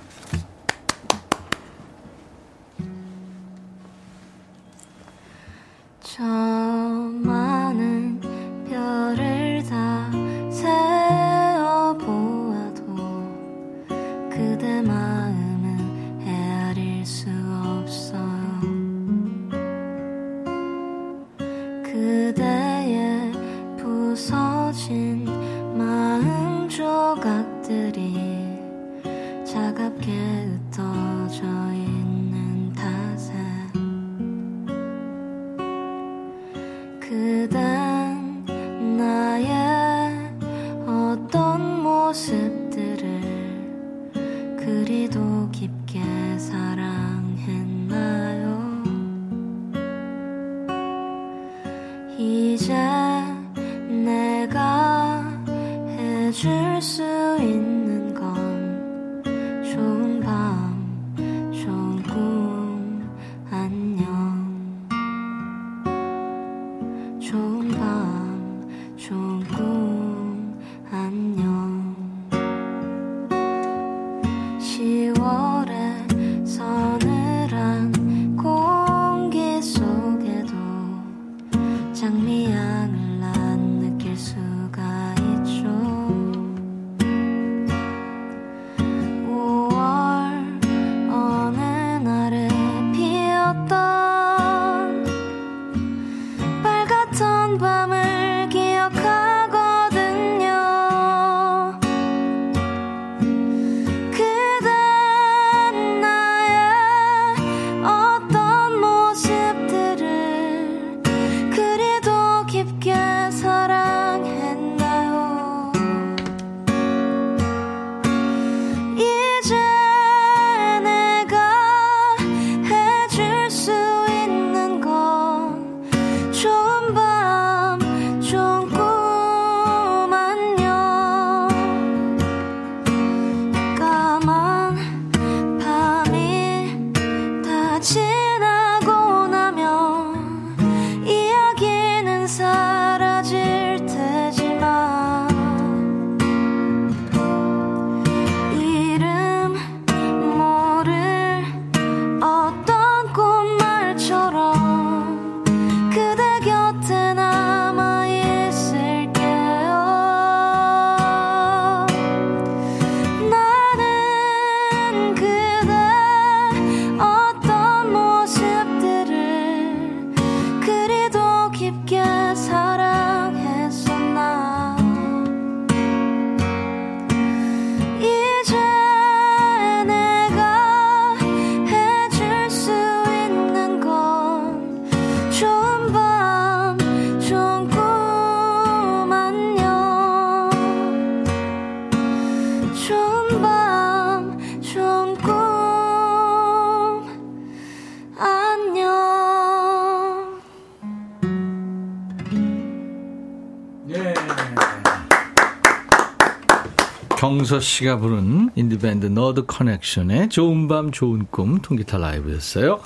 경서 씨가 부른 인디밴드 너드 커넥션의 좋은 밤 좋은 꿈 통기타 라이브였어요.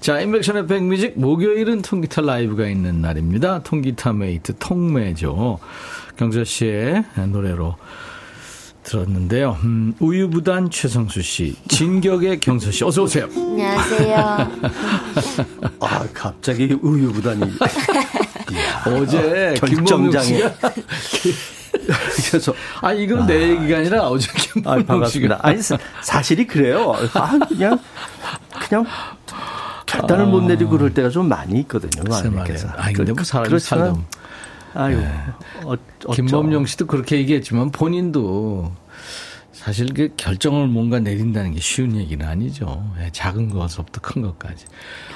자, 인백션의 백뮤직 목요일은 통기타 라이브가 있는 날입니다. 통기타 mate 통매죠. 경서 씨의 노래로 들었는데요. 음, 우유부단 최성수 씨, 진격의 경서 씨, 어서 오세요. 안녕하세요 아, 갑자기 우유부단이. 어제 아, 김범용. 씨가 그래서 아 이건 내 얘기가 아니라 어제 아, 김범용 씨가 반갑습니다. 아니, 사- 사실이 그래요. 아, 그냥, 그냥 결단을 못 내리고 그럴 때가 좀 많이 있거든요. 글쎄 마음에서. 말이에요. 아니, 근데 뭐 사람이 그렇지만. 아유, 어, 어쩌- 김범용 씨도 그렇게 얘기했지만 본인도 사실 그 결정을 뭔가 내린다는 게 쉬운 얘기는 아니죠. 예, 작은 것부터 큰 것까지.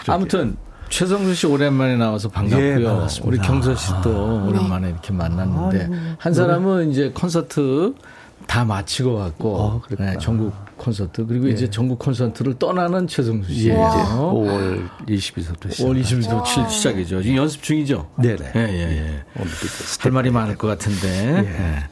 아무튼 최성수 씨 오랜만에 나와서 반갑고요. 예. 우리 경서 씨도 오랜만에 이렇게 만났는데 한 사람은 이제 콘서트 다 마치고 왔고 어. 네, 전국 콘서트 그리고 이제 전국 콘서트를 떠나는 최성수 예, 씨예요. 이제 5월 20일부터 시작. 5월 20일부터 시작이죠. 지금 연습 중이죠. 네네. 예, 예, 예. 할 말이 많을 것 같은데. 예.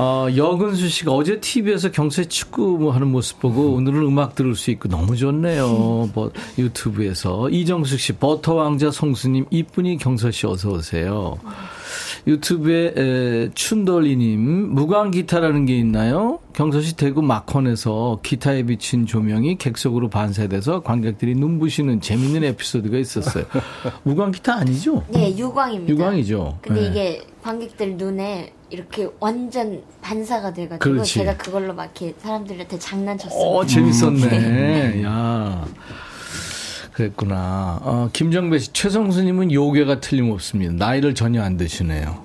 어, 여근수 씨가 어제 TV에서 경세 축구 뭐 하는 모습 보고 오늘은 음악 들을 수 있고 너무 좋네요. 뭐 유튜브에서 이정숙 씨 버터 왕자 송수님 이쁜이 경서 씨 어서 오세요. 유튜브에 에, 춘돌이님 무광 기타라는 게 있나요? 경서 씨 대구 마콘에서 기타에 비친 조명이 객석으로 반사돼서 관객들이 눈부시는 재밌는 에피소드가 있었어요. 무광 기타 아니죠? 네 유광입니다 유광이죠. 근데 네. 이게 관객들 눈에 이렇게 완전 반사가 돼가지고 그렇지. 제가 그걸로 막 이렇게 사람들한테 장난쳤어요. 어, 재밌었네. 야. 그랬구나. 어, 김정배 씨, 최성수님은 요괴가 틀림없습니다. 나이를 전혀 안 드시네요.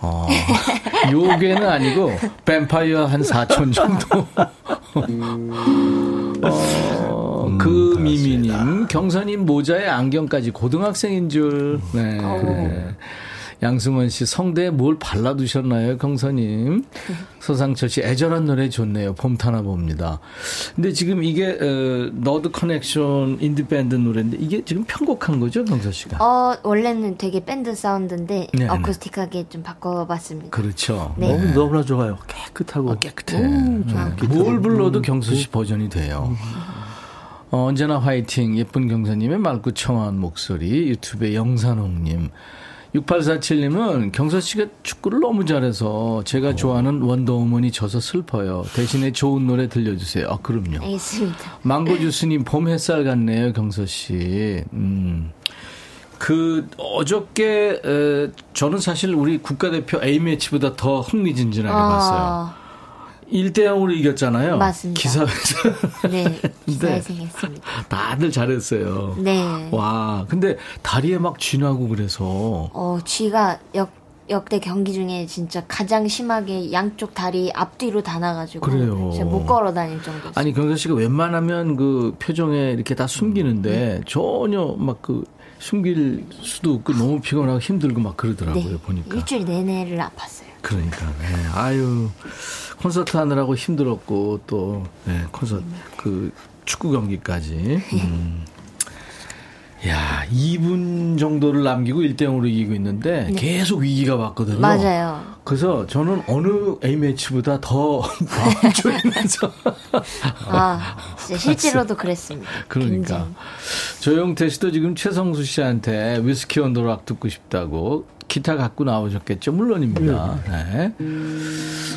어, 요괴는 아니고, 뱀파이어 한 4천 정도. 어, 그 미미님, 경선님 모자에 안경까지 고등학생인 줄. 네. 그래. 양승원 씨 성대에 뭘 발라두셨나요, 경선님? 서상철 씨 애절한 노래 좋네요. 봄 타나 봅니다. 근데 지금 이게 어, 너드 커넥션 인디 밴드 노래인데 이게 지금 편곡한 거죠, 경서 씨가? 어 원래는 되게 밴드 사운드인데 네, 네. 어쿠스틱하게 좀 바꿔봤습니다. 그렇죠. 네. 너무, 너무나 좋아요. 깨끗하고. 아, 깨끗해. 네. 뭘 불러도 경서 씨 버전이 돼요. 어, 언제나 화이팅. 예쁜 경서님의 맑고 청아한 목소리. 유튜브에 영산홍님. 6847님은 경서 씨가 축구를 너무 잘해서 제가 좋아하는 원더우먼이 져서 슬퍼요. 대신에 좋은 노래 들려주세요. 아, 그럼요. 알겠습니다. 망고 주스님 봄 햇살 같네요, 경서 씨. 음. 그 어저께 에, 저는 사실 우리 국가대표 A 매치보다 더 흥미진진하게 봤어요. 1대 0으로 이겼잖아요. 맞습니다. 기사에서 네, 기사에 네. 생겼습니다. 다들 잘했어요. 네. 와, 근데 다리에 막 쥐나고 그래서 어, 쥐가 역, 역대 경기 중에 진짜 가장 심하게 양쪽 다리 앞뒤로 다 나가지고. 그래요. 제가 못 걸어 다닐 정도였어요. 아니 경서 씨가 웬만하면 그 표정에 이렇게 다 숨기는데 전혀 막 그 숨길 수도 없고 너무 피곤하고 힘들고 막 그러더라고요 네. 보니까. 일주일 내내를 아팠어요. 그러니까 네. 아유 콘서트 하느라고 힘들었고 또 네, 콘서트 그 축구 경기까지. 음. 야 2분 정도를 남기고 1대 0으로 이기고 있는데 계속 위기가 왔거든요. 네. 맞아요. 그래서 저는 어느 A 매치보다 더 마음 졸이면서 아, 진짜 실제로도 그랬습니다. 그러니까 굉장히. 조영태 씨도 지금 최성수 씨한테 위스키 언더락 듣고 싶다고 기타 갖고 나오셨겠죠? 물론입니다. 네.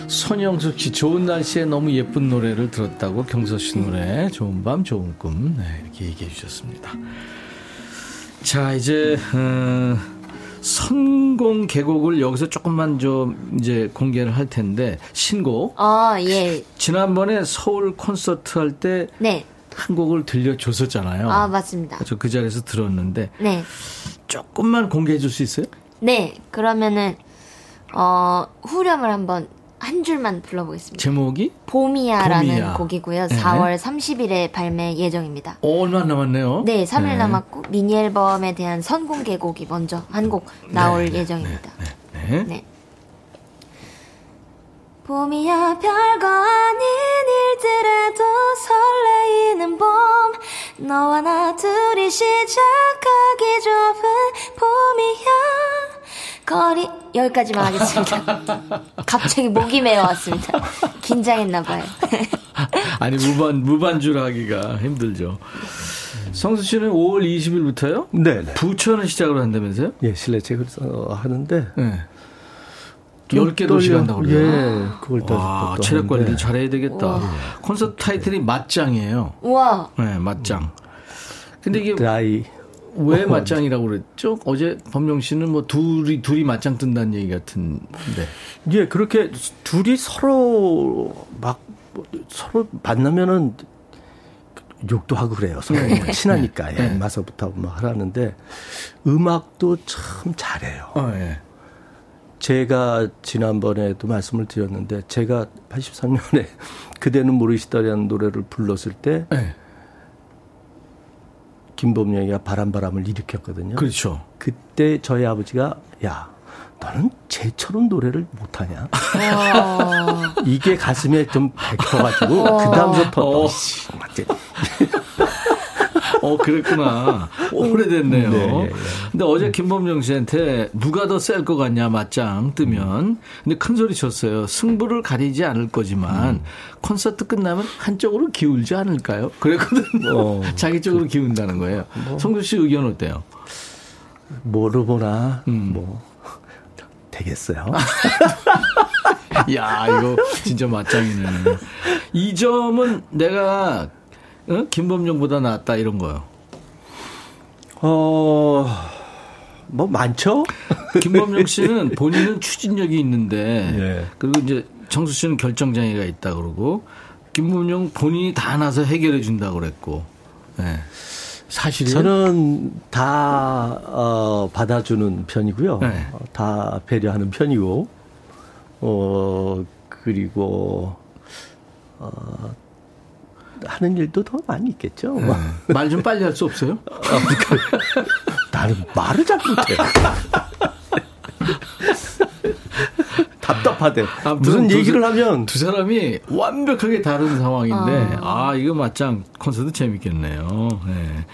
손영숙 씨 좋은 날씨에 너무 예쁜 노래를 들었다고 경서 씨 노래 좋은 밤 좋은 꿈 네, 이렇게 얘기해 주셨습니다. 자 이제 어, 선공 계곡을 여기서 조금만 좀 이제 공개를 할 텐데 신곡 아, 예. 지난번에 서울 콘서트 할 때 네. 한 곡을 들려줬었잖아요. 아, 맞습니다. 저 그 자리에서 들었는데 네. 조금만 공개해 줄 수 있어요? 네. 그러면은, 어, 후렴을 한번 한 줄만 불러보겠습니다. 제목이 봄이야라는 봄이야. 곡이고요. 네. 4월 30일에 발매 예정입니다. 어, 얼마 안 남았네요. 네, 3일 네. 남았고 미니 앨범에 대한 선공개곡이 먼저 한 곡 나올 예정입니다. 네. 봄이야 별거 아닌 일들에도 설레이는 봄 너와 나 둘이 시작하기 좋은 봄이야 거리 여기까지만 하겠습니다. 갑자기 목이 메어왔습니다. 긴장했나봐요. 아니 무반 무반주로 하기가 힘들죠. 성수 씨는 5월 20일부터요? 네. 부천을 시작을 한다면서요? 예, 실내책을 하는데 네. 좀 10개 떨려. 도시 간다고 그래요? 예, 그걸 또 와, 또 체력 관리. 잘해야 되겠다. 와. 콘서트 타이틀이 맞짱이에요. 우와. 네, 맞짱. 근데 이게 드라이 왜 맞짱이라고 그랬죠? 어제 범용 씨는 뭐 둘이 둘이 맞짱 뜬다는 얘기 같은데. 예, 그렇게 둘이 서로 막 서로 만나면은 욕도 하고 그래요. 서로 네. 친하니까 네. 예, 마서부터 막 하라는데 음악도 참 잘해요. 어, 예. 제가 지난번에도 말씀을 드렸는데 제가 83년에 그대는 모르시다라는 노래를 불렀을 때 네. 김범용이가 바람바람을 일으켰거든요. 그렇죠. 그때 저희 아버지가 야 너는 쟤처럼 노래를 못하냐? 와. 이게 가슴에 좀 박혀가지고 어. 그 다음부터 어. 어, 그랬구나. 오래됐네요. 네, 예, 예. 근데 어제 김범용 씨한테 누가 더 셀 것 같냐, 맞짱 뜨면. 근데 큰 소리 쳤어요. 승부를 가리지 않을 거지만 콘서트 끝나면 한쪽으로 기울지 않을까요? 그랬거든요. 어. 자기 쪽으로 기운다는 거예요. 성주 씨 의견 어때요? 뭐로 보나 음. 뭐 되겠어요. 야, 이거 진짜 맞짱이네. 이 점은 내가 어? 김범용보다 낫다 이런 거요. 어, 뭐 많죠? 김범용 씨는 본인은 추진력이 있는데 예. 그리고 이제 정수 씨는 결정장애가 있다 그러고 김범용 본인이 다 나서 해결해 준다 그랬고 예. 사실이에요? 저는 다 어, 받아주는 편이고요. 네. 어, 다 배려하는 편이고, 어 그리고 어, 하는 일도 더 많이 있겠죠. 네. 말좀 빨리 할 수 없어요? 나는 말을 잘 못해. 답답하대. 아무튼 무슨 두 얘기를 사- 하면 두 사람이 완벽하게 다른 상황인데 아, 이거 맞짱 콘서트 재밌겠네요. 네.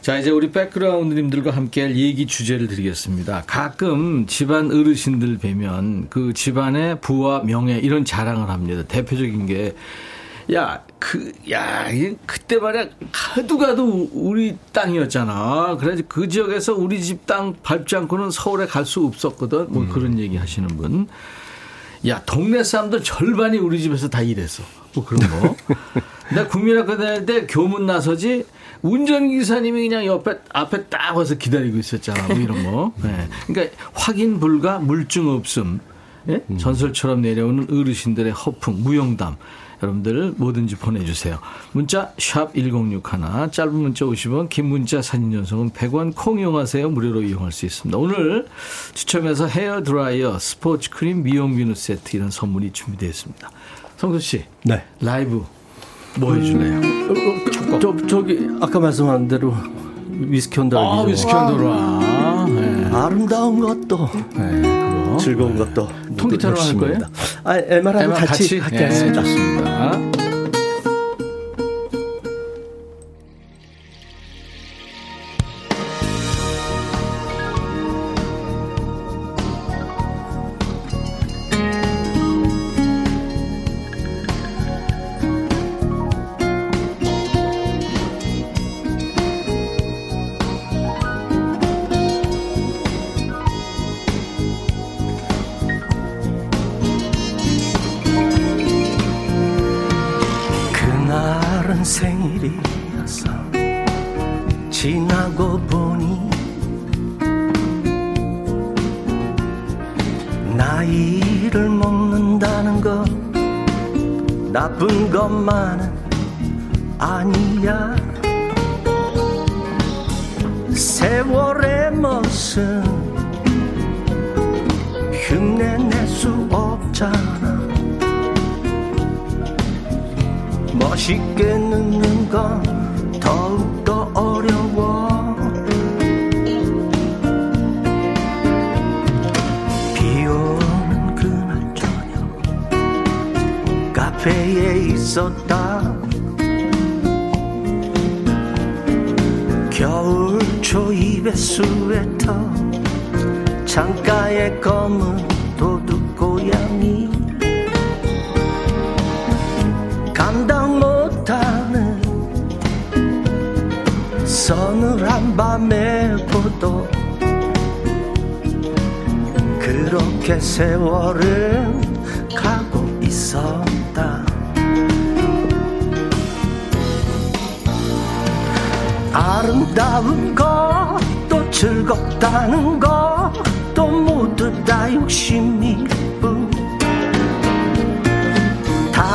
자 이제 우리 백그라운드님들과 함께 할 얘기 주제를 드리겠습니다. 가끔 집안 어르신들 뵈면 그 집안의 부와 명예 이런 자랑을 합니다. 대표적인 게 야, 그, 야, 이 그때 말이야, 가도 가도 우리 땅이었잖아. 그래서 그 지역에서 우리 집 땅 밟지 않고는 서울에 갈 수 없었거든. 뭐 그런 얘기 하시는 분. 야, 동네 사람들 절반이 우리 집에서 다 일했어. 뭐 그런 거. 나 국민학교 다닐 때 교문 나서지 운전기사님이 그냥 옆에, 앞에 딱 와서 기다리고 있었잖아. 뭐 이런 거. 예. 그러니까 확인 불가, 물증 없음. 예? 전설처럼 내려오는 어르신들의 허풍, 무용담. 여러분들 뭐든지 보내주세요. 문자 1061, 짧은 문자 50원, 긴 문자 사진 전송은 100원 콩 이용하세요. 무료로 이용할 수 있습니다. 오늘 추첨해서 헤어 드라이어, 스포츠 크림, 미용 비누 세트 이런 선물이 준비되어 있습니다. 성수 씨, 네. 라이브 뭐 해줄래요? 저, 저 기 아까 말씀한 대로 위스키 on the rock 아, 위스키 on the rock. 네. 아름다운 것도 네. 즐거운 것도 통기타로 할 거예요? 아, 에마랑 에마 같이, 같이? 하겠습니다. 예, 좋습니다.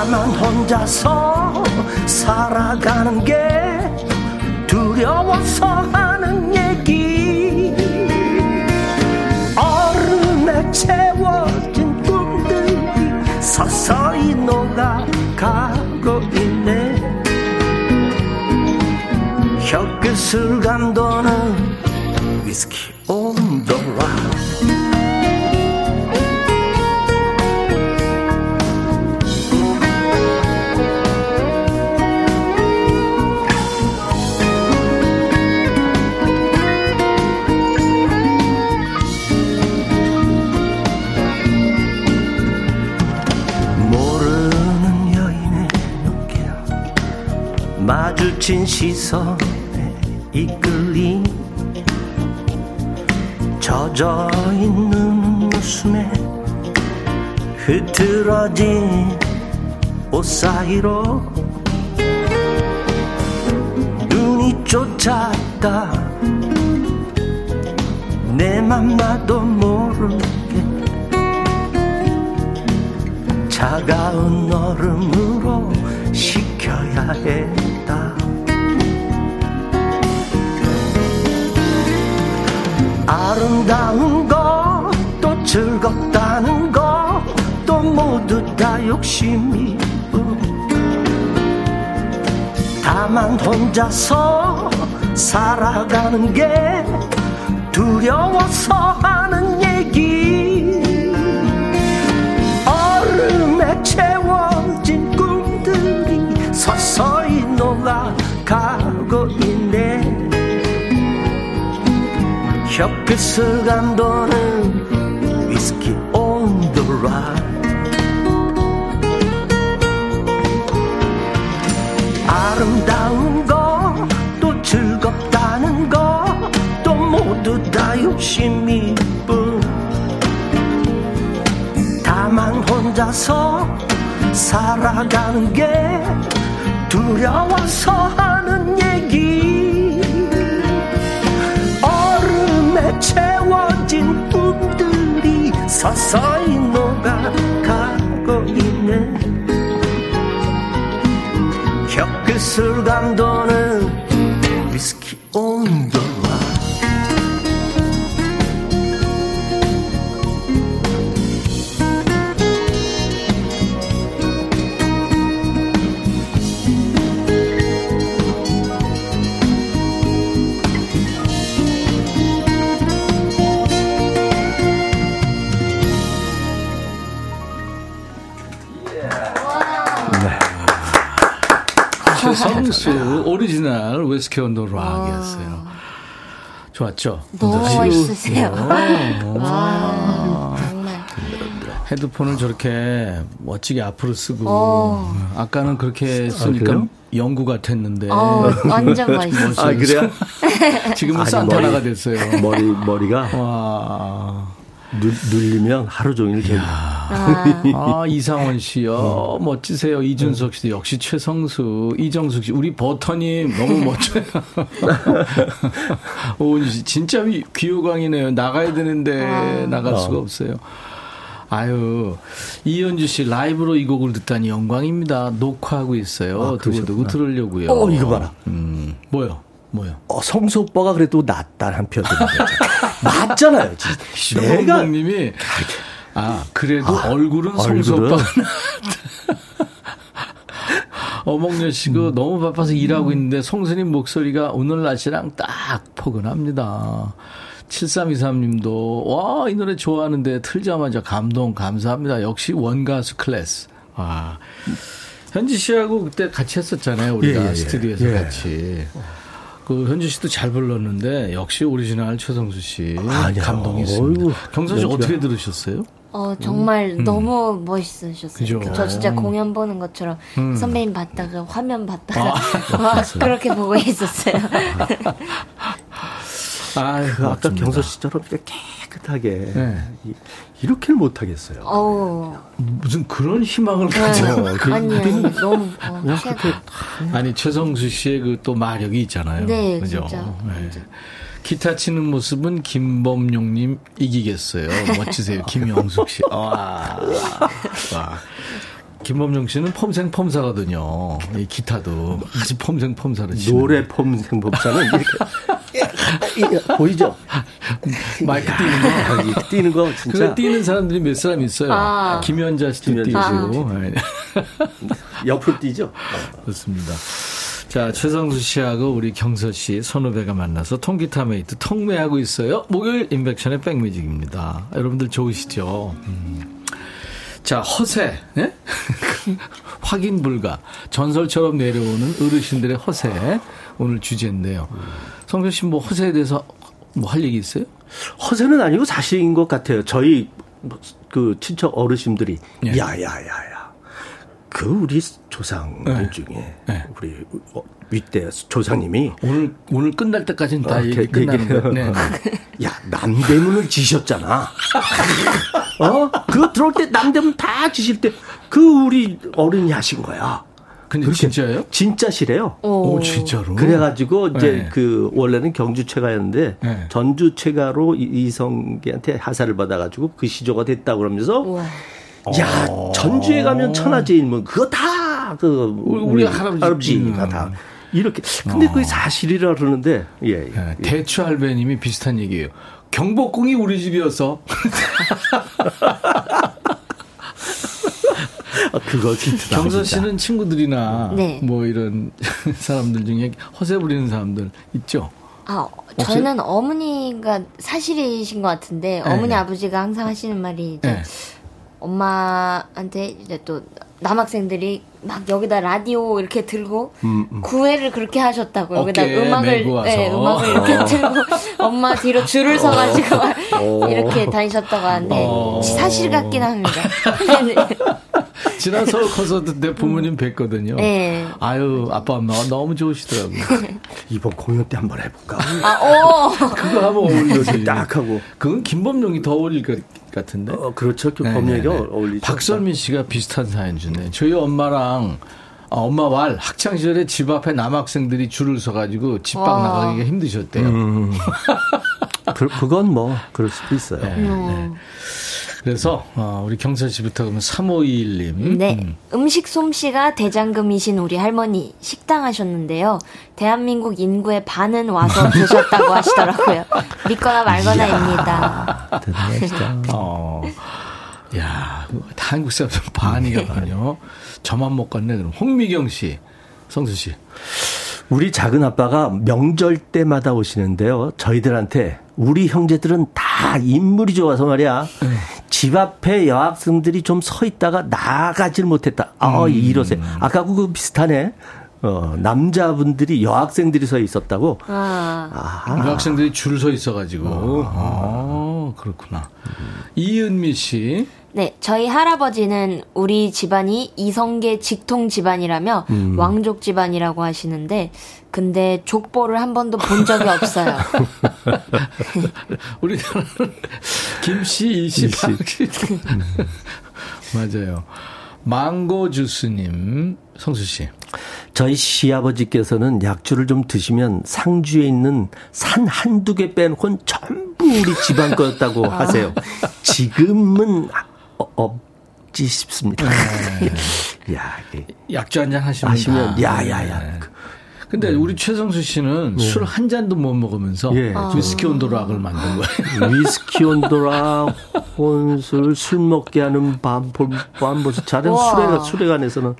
다만 혼자서 살아가는 게 두려워서 하는 얘기. 얼음에 채워진 꿈들이 서서히 녹아가고 있네. 혀끝을 감도는 위스키 온도라 마주친 시선에 이끌린 젖어있는 웃음에 흐트러진 옷 사이로 눈이 쫓았다. 내 맘마도 모르게 차가운 얼음으로 식혀야 했 아름다운 것, 또 즐겁다는 것, 또 모두 다 욕심이 뿐. 다만 혼자서 살아가는 게 두려워서 하는 얘기. 얼음에 채워진 꿈들이 서서히 녹아가고 있 혀끝을 감도는 위스키 온도라 아름다운 것또 즐겁다는 것또 모두 다 욕심이 뿐. 다만 혼자서 살아가는 게 두려워서 꿈들이 서서히 녹아가고 있네 혀끝을 감도는 위스키 온도와 웨스키 온도 락이었어요. 좋았죠? 너무 멋있으세요. 어, 와, 정말. 헤드폰을 저렇게 멋지게 앞으로 쓰고 어. 아까는 그렇게 쓰니까 그래요? 연구 같았는데 어, 완전 멋있어요. 아, 그래요? 지금은 산타나가 됐어요. 머리, 머리가 와. 눌, 눌리면 하루 종일 재 아, 아, 이상원 씨요. 멋지세요. 이준석 씨도 역시 최성수, 이정숙 씨. 우리 버터님 너무 멋져요. 오은주 씨, 진짜 위- 귀요광이네요. 나가야 되는데 나갈 수가 없어요. 아유, 이현주 씨 라이브로 이 곡을 듣다니 영광입니다. 녹화하고 있어요. 두고두고 들으려고요. 어, 이거 봐라. 음, 뭐요? 뭐요? 어, 성수 오빠가 그래도 낫다 한편 맞잖아요. 내가 시원님이 아 그래도 아, 얼굴은 성수 얼굴은? 오빠 어몽여 씨가 너무 바빠서 일하고 있는데 성수님 목소리가 오늘 날씨랑 딱 포근합니다. 7323님도 와 이 노래 좋아하는데 틀자마자 감동 감사합니다. 역시 원가수 클래스. 아 현주 씨하고 그때 같이 했었잖아요. 우리가 예, 예, 예. 스튜디오에서 예. 같이. 그 현주 씨도 잘 불렀는데 역시 오리지널 최성수 씨 아니야. 감동했습니다. 어이구, 경서 씨 어떻게 들으셨어요? 어 정말 음. 너무 멋있으셨어요. 그죠. 저 진짜 음. 공연 보는 것처럼 음. 선배님 봤다가 화면 봤다가 아. 막 그렇게 보고 있었어요. 아, 그 아까 경서 씨처럼 깨끗하게 네. 이- 이렇게는 못 하겠어요. 어우. 무슨 그런 희망을 네. 가져. 아니, 아니, 너무, 어. 그렇게 아니 최성수 씨의 그 또 마력이 있잖아요. 네, 그죠? 진짜. 네. 기타 치는 모습은 김범용님 이기겠어요. 멋지세요, 김영숙 씨. 와, 와. 김범용 씨는 폼생 폼사거든요. 이 기타도 아주 폼생 폼사를 치는. 노래 폼생 폼사는 이렇게 보이죠? 마이크 떼는 거. 떼는 거 진짜. 떼는 사람들이 몇 사람 있어요. 아. 김연자 씨도 김연자 떼시고. 네. 옆으로 떼죠. 그렇습니다. 자, 최성수 씨하고 우리 경서 씨, 선후배가 만나서 통기타 mate 통매하고 있어요. 목요일 인백션의 백뮤직입니다. 여러분들 좋으시죠? 음. 자, 허세, 예? 확인 불가. 전설처럼 내려오는 어르신들의 허세. 오늘 주제인데요. 성수 씨뭐 허세에 대해서 뭐 할 얘기 있어요? 허세는 아니고 사실인 것 같아요. 저희 그 친척 어르신들이 예. 야야야야. 그 우리 조상들 네. 중에 네. 우리 어, 윗대 조상님이 오늘 오늘 끝날 때까지는 다 어, 얘기 그- 끝나는 그게- 거예요. 네. 야 남대문을 지셨잖아. 어? 그거 들어올 때 남대문 다 지실 때 그 우리 어른이 하신 거야. 근데 진짜예요? 진짜시래요. 오, 진짜로? 그래가지고 이제 네. 그 원래는 경주 최가였는데 네. 전주 최가로 이- 이성계한테 하사를 받아가지고 그 시조가 됐다 그러면서 야 전주에 가면 천하제일문 그거 다그 우리 할아버지. 가 음. 다 이렇게 근데 그게 사실이라 그러는데 예, 예. 네, 대추 할배님이 비슷한 얘기예요. 경복궁이 우리 집이어서 아, 그거 진짜 경서. 씨는 친구들이나 네. 뭐 이런 사람들 중에 허세 부리는 사람들 있죠. 아, 저는 어머니가 사실이신 것 같은데, 어머니 네. 아버지가 항상 하시는 말이 이제 네. 엄마한테 이제 또 남학생들이 막 여기다 라디오 이렇게 들고 음, 음. 구애를 그렇게 하셨다고 여기다 음악을. 네, 음악을 이렇게 어. 들고 엄마 뒤로 줄을 서가지고 어. 이렇게 다니셨다고 하는데 어. 사실 같긴 합니다. 네. 지난 서울 콘서트 때 부모님 뵀거든요. 네. 아유 아빠 엄마가 너무 좋으시더라고요. 이번 공연 때 한번 해볼까? 아, 오. 그거 하면 어울리지. 딱 하고. 그건 김범용이 더 어울릴 것 같은데. 어, 그렇죠. 그 네, 네, 네. 어울리죠. 박설민 씨가 비슷한 사연 주네. 저희 엄마랑 아, 엄마 왈 학창 시절에 집 앞에 남학생들이 줄을 서가지고 집밖 와. 나가기가 힘드셨대요. 음. 그, 그건 뭐 그럴 수도 있어요. 네, 네. 그래서 어, 우리 경선 씨부터 그러면 3521님. 네. 음 식 솜씨가 대장금이신 우리 할머니 식당 하셨는데요. 대한민국 인구의 반은 와서 드셨다고 하시더라고요. 믿거나 말거나입니다. 대단하시다. 어. 야, 다 한국 사람들 반이거든요. 저만 못 갔네. 그럼 홍미경 씨, 성수 씨. 우리 작은 아빠가 명절 때마다 오시는데요. 저희들한테 우리 형제들은 다 인물이 좋아서 말이야. 집 앞에 여학생들이 좀 서 있다가 나가질 못했다. 아, 이러세요. 아까 그거 비슷하네. 어, 남자분들이 여학생들이 서 있었다고. 아. 여학생들이 줄 서 있어가지고. 아, 그렇구나. 이은미 씨. 네, 저희 할아버지는 우리 집안이 이성계 직통 집안이라며 음. 왕족 집안이라고 하시는데, 근데 족보를 한 번도 본 적이 없어요. 우리나라는 김씨, 이씨, 박씨. 맞아요. 망고 주스님, 성수 씨. 저희 시아버지께서는 약주를 좀 드시면 상주에 있는 산 한두 개 빼놓고는 전부 우리 집안 거였다고 하세요. 지금은 어, 없지 싶습니다. 야, 이게 약주 한 잔 하시면. 야야야. 네. 근데 우리 최성수 씨는 술 한 잔도 못 먹으면서 예. 위스키 온도락을 만든 거예요. 위스키 온도라 혼술 술 먹게 하는 밤 밤버스 잘한 우와. 술에 술에 관해서는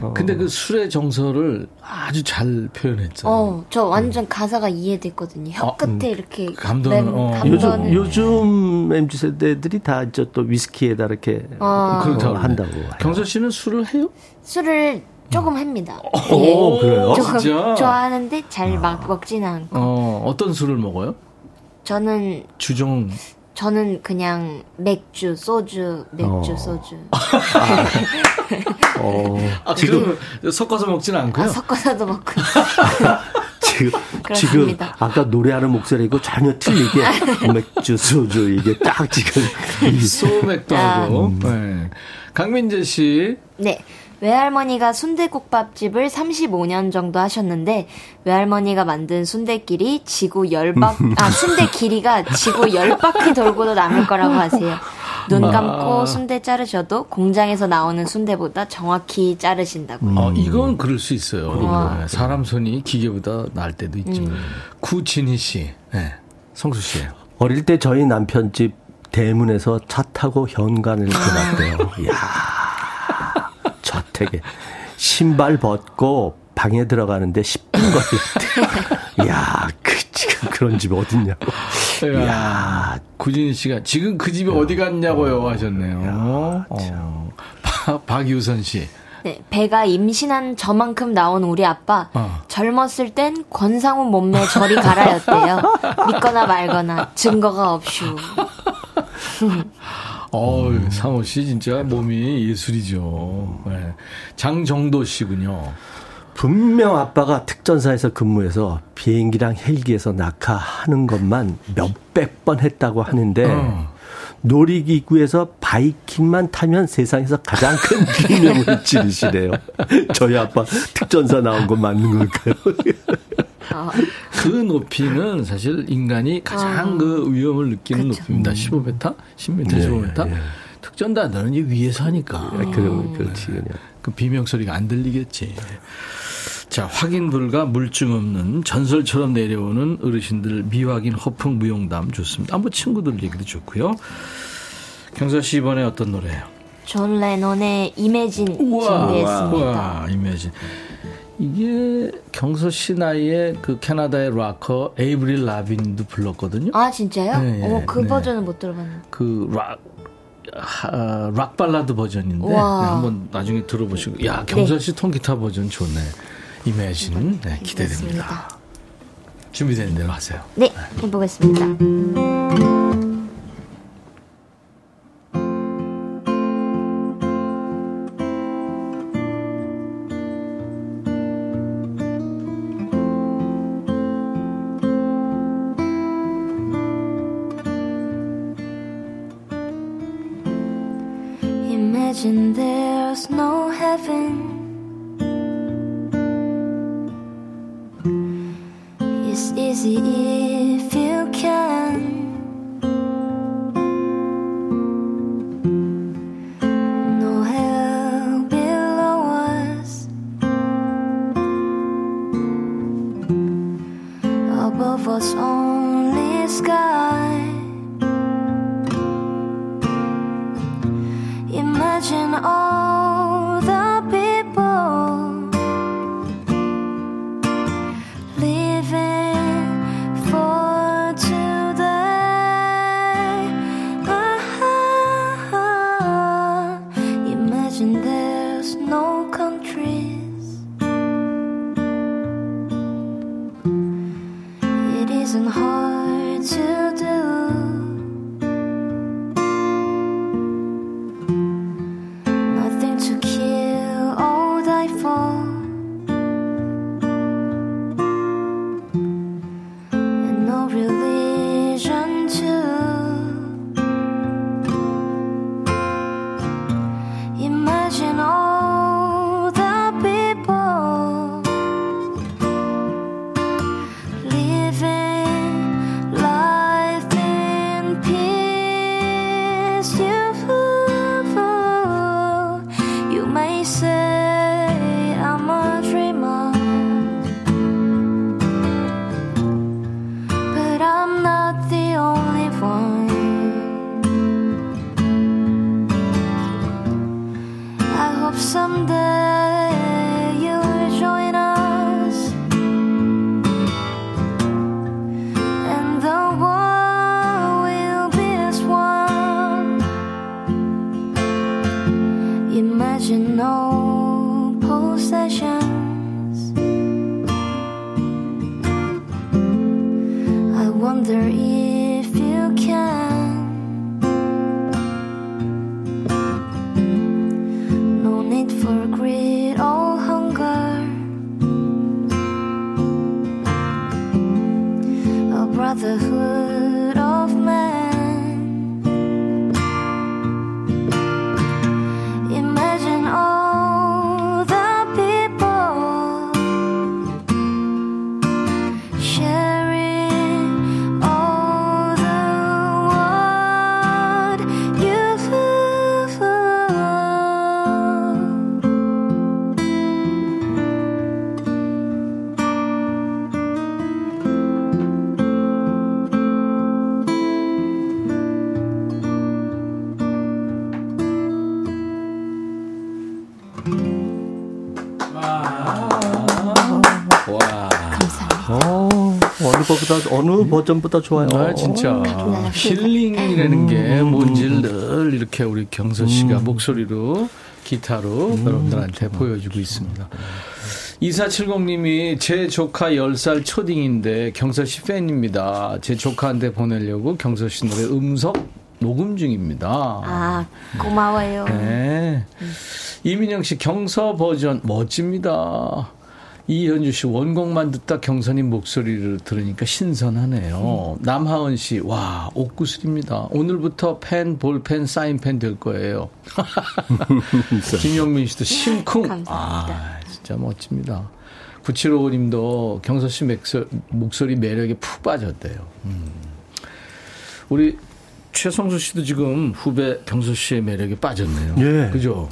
어. 근데 그 술의 정서를 아주 잘 표현했죠. 어, 저 완전 가사가 이해됐거든요. 혀 어, 끝에 이렇게 감동을- 램- 어. 요즘 요즘 mz 세대들이 다 이제 또 위스키에다 이렇게 어. 그렇다고 어, 한다고. 경서 씨는 술을 해요? 술을 조금 합니다. 오, 그래요? 조금 진짜? 좋아하는데 잘 막 먹지는 않고. 어, 어떤 술을 먹어요? 저는 주종. 저는 그냥 맥주, 소주, 맥주, 어. 소주. 아, 지금 섞어서 먹지는 않고요. 아, 섞어서도 먹고. 지금 그렇습니다. 지금 아까 노래하는 목소리고 전혀 틀리게 맥주 소주 이게 딱 지금 이 소맥도 아. 하고. 네. 강민재 씨. 네. 외할머니가 순대국밥집을 35년 정도 하셨는데 외할머니가 만든 순대길이 지구 열박 아 순대 길이가 지구 열 바퀴 돌고도 남을 거라고 하세요. 눈 감고 아. 순대 자르셔도 공장에서 나오는 순대보다 정확히 자르신다고요. 어, 이건 그럴 수 있어요. 와. 네, 사람 손이 기계보다 나을 때도 있죠. 음. 구진희 씨. 네. 성수 씨. 어릴 때 저희 남편 집 대문에서 차 타고 현관을 지났대요. 이야, 저택에 신발 벗고 방에 들어가는데 10분 걸렸대. 이야, 그 지금 그런 집 어딨냐고. 이야. 구진희 씨가 지금 그 집이 어디 갔냐고요 하셨네요. 어. 박- 박유선 씨. 네, 배가 임신한 저만큼 나온 우리 아빠 어. 젊었을 땐 권상우 몸매 저리 가라였대요. 믿거나 말거나 증거가 없슈. 어우, 상호 씨 진짜 몸이 예술이죠. 네. 장정도 씨군요. 분명 아빠가 특전사에서 근무해서 비행기랑 헬기에서 낙하하는 것만 몇백 번 했다고 하는데 어. 놀이기구에서 바이킹만 타면 세상에서 가장 큰 비명을 지르시래요. 저희 아빠 특전사 나온 거 맞는 걸까요? 그 높이는 사실 인간이 가장 그 위험을 느끼는 높이입니다. 15m, 10m, 예, 15m. 특전단들은 이 위에서 하니까. 그럼 그렇지 그냥. 그 비명 소리가 안 들리겠지. 자, 확인 불가 물증 없는 전설처럼 내려오는 어르신들 미확인 허풍 무용담 좋습니다. 아, 뭐 친구들 얘기도 좋고요. 경서 씨 이번에 어떤 노래예요? 존 레논의 Imagine 준비했습니다. 우와, Imagine. 이게 경서 씨 나이에 그 캐나다의 락커 에이브릴 라빈도 불렀거든요. 아 진짜요? 네, 어, 그 네. 버전은 못 들어봤는데. 그 락, 하, 락 발라드 버전인데. 네, 한번 나중에 들어보시고 야 경서 씨 통기타 버전 좋네. 이매진 네, 기대됩니다. 준비된 대로 하세요. 네, 해보겠습니다. 心的 어느 버전보다 좋아요. 아, 진짜. 힐링이라는 게 뭔지를 늘 이렇게 우리 경서 씨가 목소리로 기타로 여러분들한테 보여주고 있습니다. 2470님이 제 조카 10살 초딩인데 경서 씨 팬입니다. 제 조카한테 보내려고 경서 씨 노래 음성 녹음 중입니다. 아, 고마워요. 네. 이민영 씨 경서 버전 멋집니다. 이현주 씨 원곡만 듣다 경선님 목소리를 들으니까 신선하네요. 남하은 씨, 와, 옷구슬입니다. 오늘부터 펜, 볼펜, 사인펜 될 거예요. 김영민 씨도 심쿵. 아, 진짜 멋집니다. 9755님도 경서 씨 목소리 매력에 푹 빠졌대요. 음. 우리 최성수 씨도 지금 후배 경서 씨의 매력에 빠졌네요. 예. 그죠?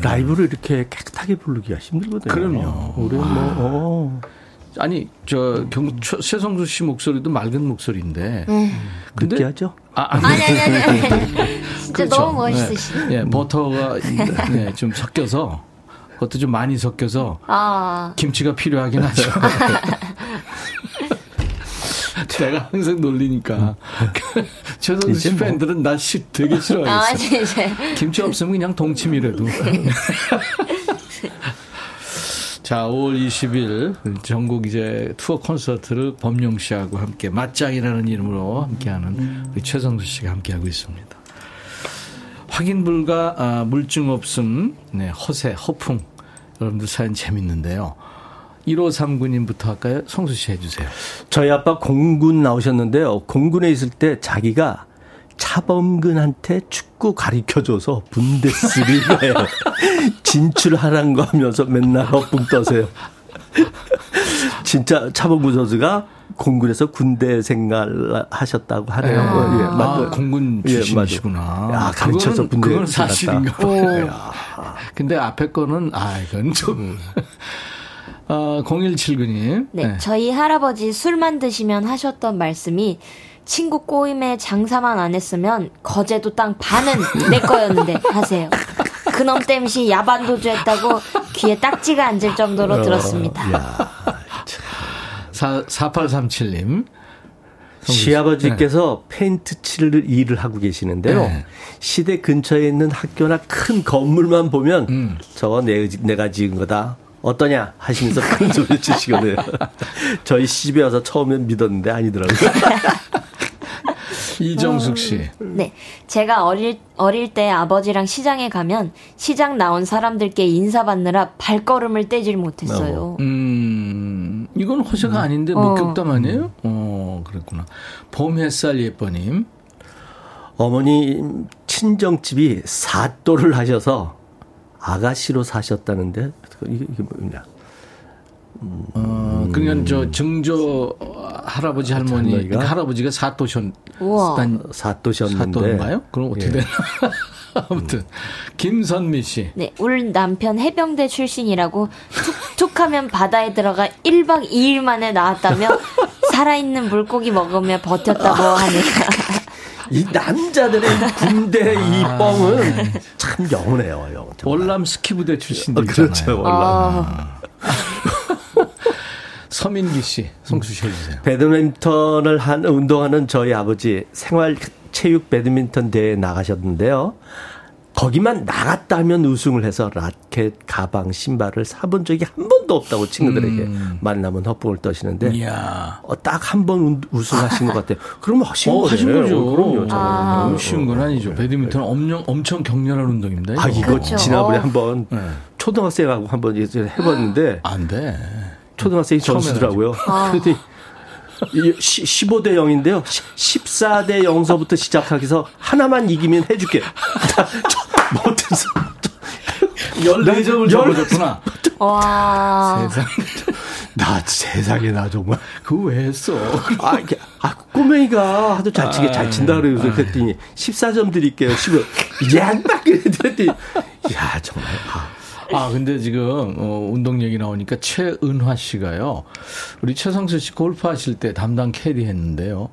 라이브를 이렇게 깨끗하게 부르기가 힘들거든요. 그럼요. 우리 뭐, 어. 아니 저 경, 최- 최성수 씨 목소리도 맑은 목소리인데. 음. 근데 느끼하죠? 아, 아니, 아니, 아니, 아니, 아니. 진짜 그렇죠. 너무 멋있으시. 네. 예, 버터가 네, 좀 섞여서 그것도 좀 많이 섞여서 아, 김치가 필요하긴 하죠. 내가 항상 놀리니까 이제 씨 뭐. 팬들은 나씨 되게 아, 싫어했어. 진짜. 김치 없으면 그냥 동치미라도. 자, 5월 20일 전국 이제 투어 콘서트를 범용 씨하고 함께 맞짱이라는 이름으로 함께하는 우리 최성수 씨가 함께하고 있습니다. 확인 불가 아, 물증 없음, 네, 허세, 허풍. 여러분들 사연 재밌는데요. 1539님부터 할까요? 성수 씨 해주세요. 저희 아빠 공군 나오셨는데요. 공군에 있을 때 자기가 차범근한테 축구 가르쳐줘서 분데스리가에 진출하란 거 하면서 맨날 헛붕 떠세요. 진짜 차범근 선수가 공군에서 군대 생활 하셨다고 하네요. 아, 예, 맞아요. 공군 예, 출신이시구나. 맞아요. 야, 가르쳐서 군대 그건 사실인가 봐요. 오. 근데 앞에 거는, 아, 이건 좀. 어, 0179님. 네, 저희 할아버지 술만 드시면 하셨던 말씀이 친구 꼬임에 장사만 안 했으면 거제도 땅 반은 내 거였는데 하세요. 그놈 땜시 야반도주 했다고 귀에 딱지가 앉을 정도로 어, 들었습니다. 사, 4837님. 시아버지께서 페인트 칠 일을 하고 계시는데요. 네. 시대 근처에 있는 학교나 큰 건물만 보면 음. 저거 내, 내가 지은 거다. 어떠냐 하시면서 큰 소리 치시거든요. 저희 시집에 와서 처음엔 믿었는데 아니더라고요. 이정숙 씨. 네. 제가 어릴, 어릴 때 아버지랑 시장에 가면 시장 나온 사람들께 인사받느라 발걸음을 떼질 못했어요. 음, 이건 허세가 아닌데 목격담 아니에요? 어, 그랬구나. 봄 햇살 예뻐님. 어머니 친정집이 사또를 하셔서 아가씨로 사셨다는데 이게, 이게 뭐냐? 어, 그러니까 저 증조 할아버지 할머니, 할머니가? 그러니까 할아버지가 사또셨, 우와. 단, 사또셨는데 사또인가요? 그럼 어떻게 예. 되나? 아무튼. 김선미 씨. 네, 울 남편 해병대 출신이라고 툭툭 하면 바다에 들어가 1박 2일 만에 나왔다며 살아있는 물고기 먹으며 버텼다고 하네요. 이 남자들의 군대 이 뻥은 참 영원해요, 영. 월남 스키부대 출신도 어. 그렇죠, 월남. 아, 서민기 씨, 성수 씨 해주세요. 배드민턴을 한 운동하는 저희 아버지 생활 체육 배드민턴 대회에 나가셨는데요. 거기만 나갔다 하면 우승을 해서 라켓, 가방, 신발을 사본 적이 한 번도 없다고 친구들에게 만나면 헛봉을 떠시는데 음. 어, 딱 한 번 우승하신 것 같아요. 그러면 하신 어. 하신 거죠. 그럼요. 아. 너무 쉬운 건 어, 아니죠. 배드민턴은 엄청, 엄청 격렬한 운동입니다. 아, 이거 그렇죠. 지난번에 어. 한번 네. 초등학생하고 한번 이제 해봤는데 안 돼. 초등학생이 처음 전수더라고요. 아. 그랬더니 15대 0인데요. 14대 0서부터 시작해서 하나만 이기면 해줄게. 저 못해서 14점을 접어줬구나. 와. 세상. 나 세상에 나 정말 그거 왜 했어? 아, 이게, 아 꼬맹이가 하도 잘 치게 잘 친다 그래서 아. 그랬더니 14점 드릴게요. 15. 야, 딱 그랬더니 야, 정말. 아. 아, 근데 지금, 어, 운동 얘기 나오니까 최은화 씨가요. 우리 최성수 씨 골프 하실 때 담당 캐디 했는데요.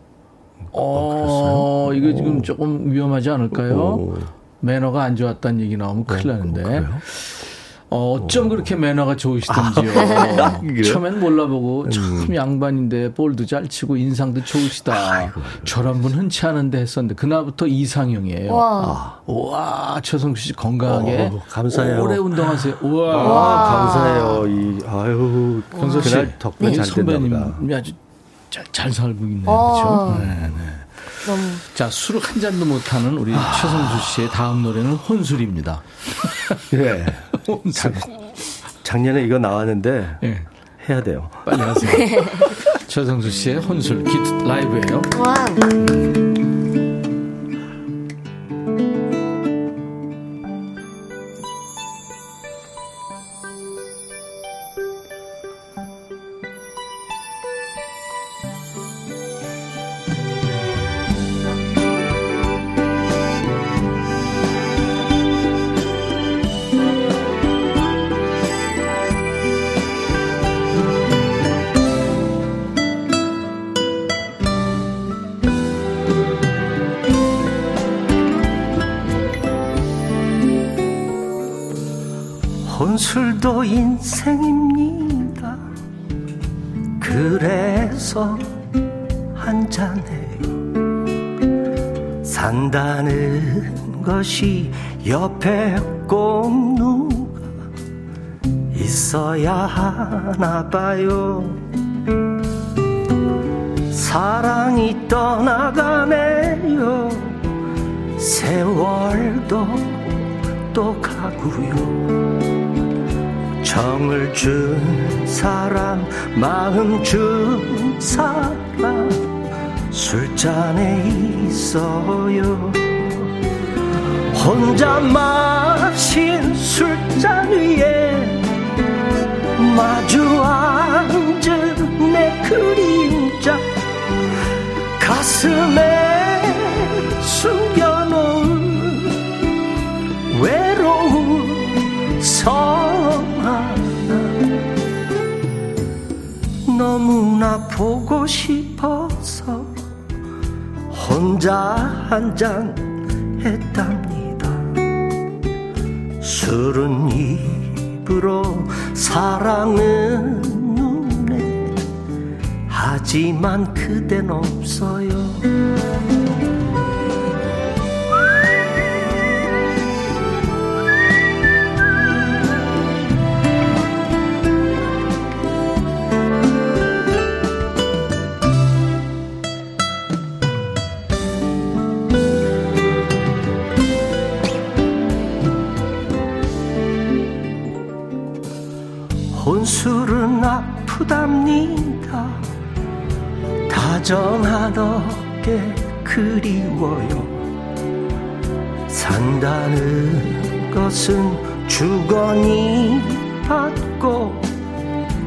어, 이거 지금 조금 위험하지 않을까요? 매너가 안 좋았다는 얘기 나오면 큰일 나는데. 어, 어 쩜 그렇게 매너가 좋으시던지요. 그래요? 처음엔 몰라보고 참 양반인데 볼도 잘 치고 인상도 좋으시다. 저런 분 흔치 않은데 했었는데 그날부터 이상형이에요. 와. 와, 최성수 씨 건강하게 어, 감사해요. 오래 운동하세요. 우와. 아, 감사해요. 이 아유, 경서 씨, 그날 덕분에 보다. 선배님이 아주 잘, 잘 살고 있네요. 어. 그렇죠? 네, 네. 너무. 자, 술을 한 잔도 못하는 우리 최성수 씨의 다음 노래는 혼술입니다. 예. 혼술. 작년에 이거 나왔는데 예, 해야 돼요. 빨리 하세요. 최성수 씨의 혼술 기트 라이브예요. 와. 혼 인생입니다. 그래서 한잔해요. 산다는 것이 옆에 꼭 누가 있어야 하나 봐요. 사랑이 떠나가네요. 세월도 또 가고요. 정을 준 사람, 마음 준 사람, 술잔에 있어요. 혼자 마신 술잔 위에 마주 앉은 내 그림자, 가슴에 너무나 보고 싶어서 혼자 한 잔 혼술은 아프답니다. 어깨 그리워요. 산다는 것은 주거니 받고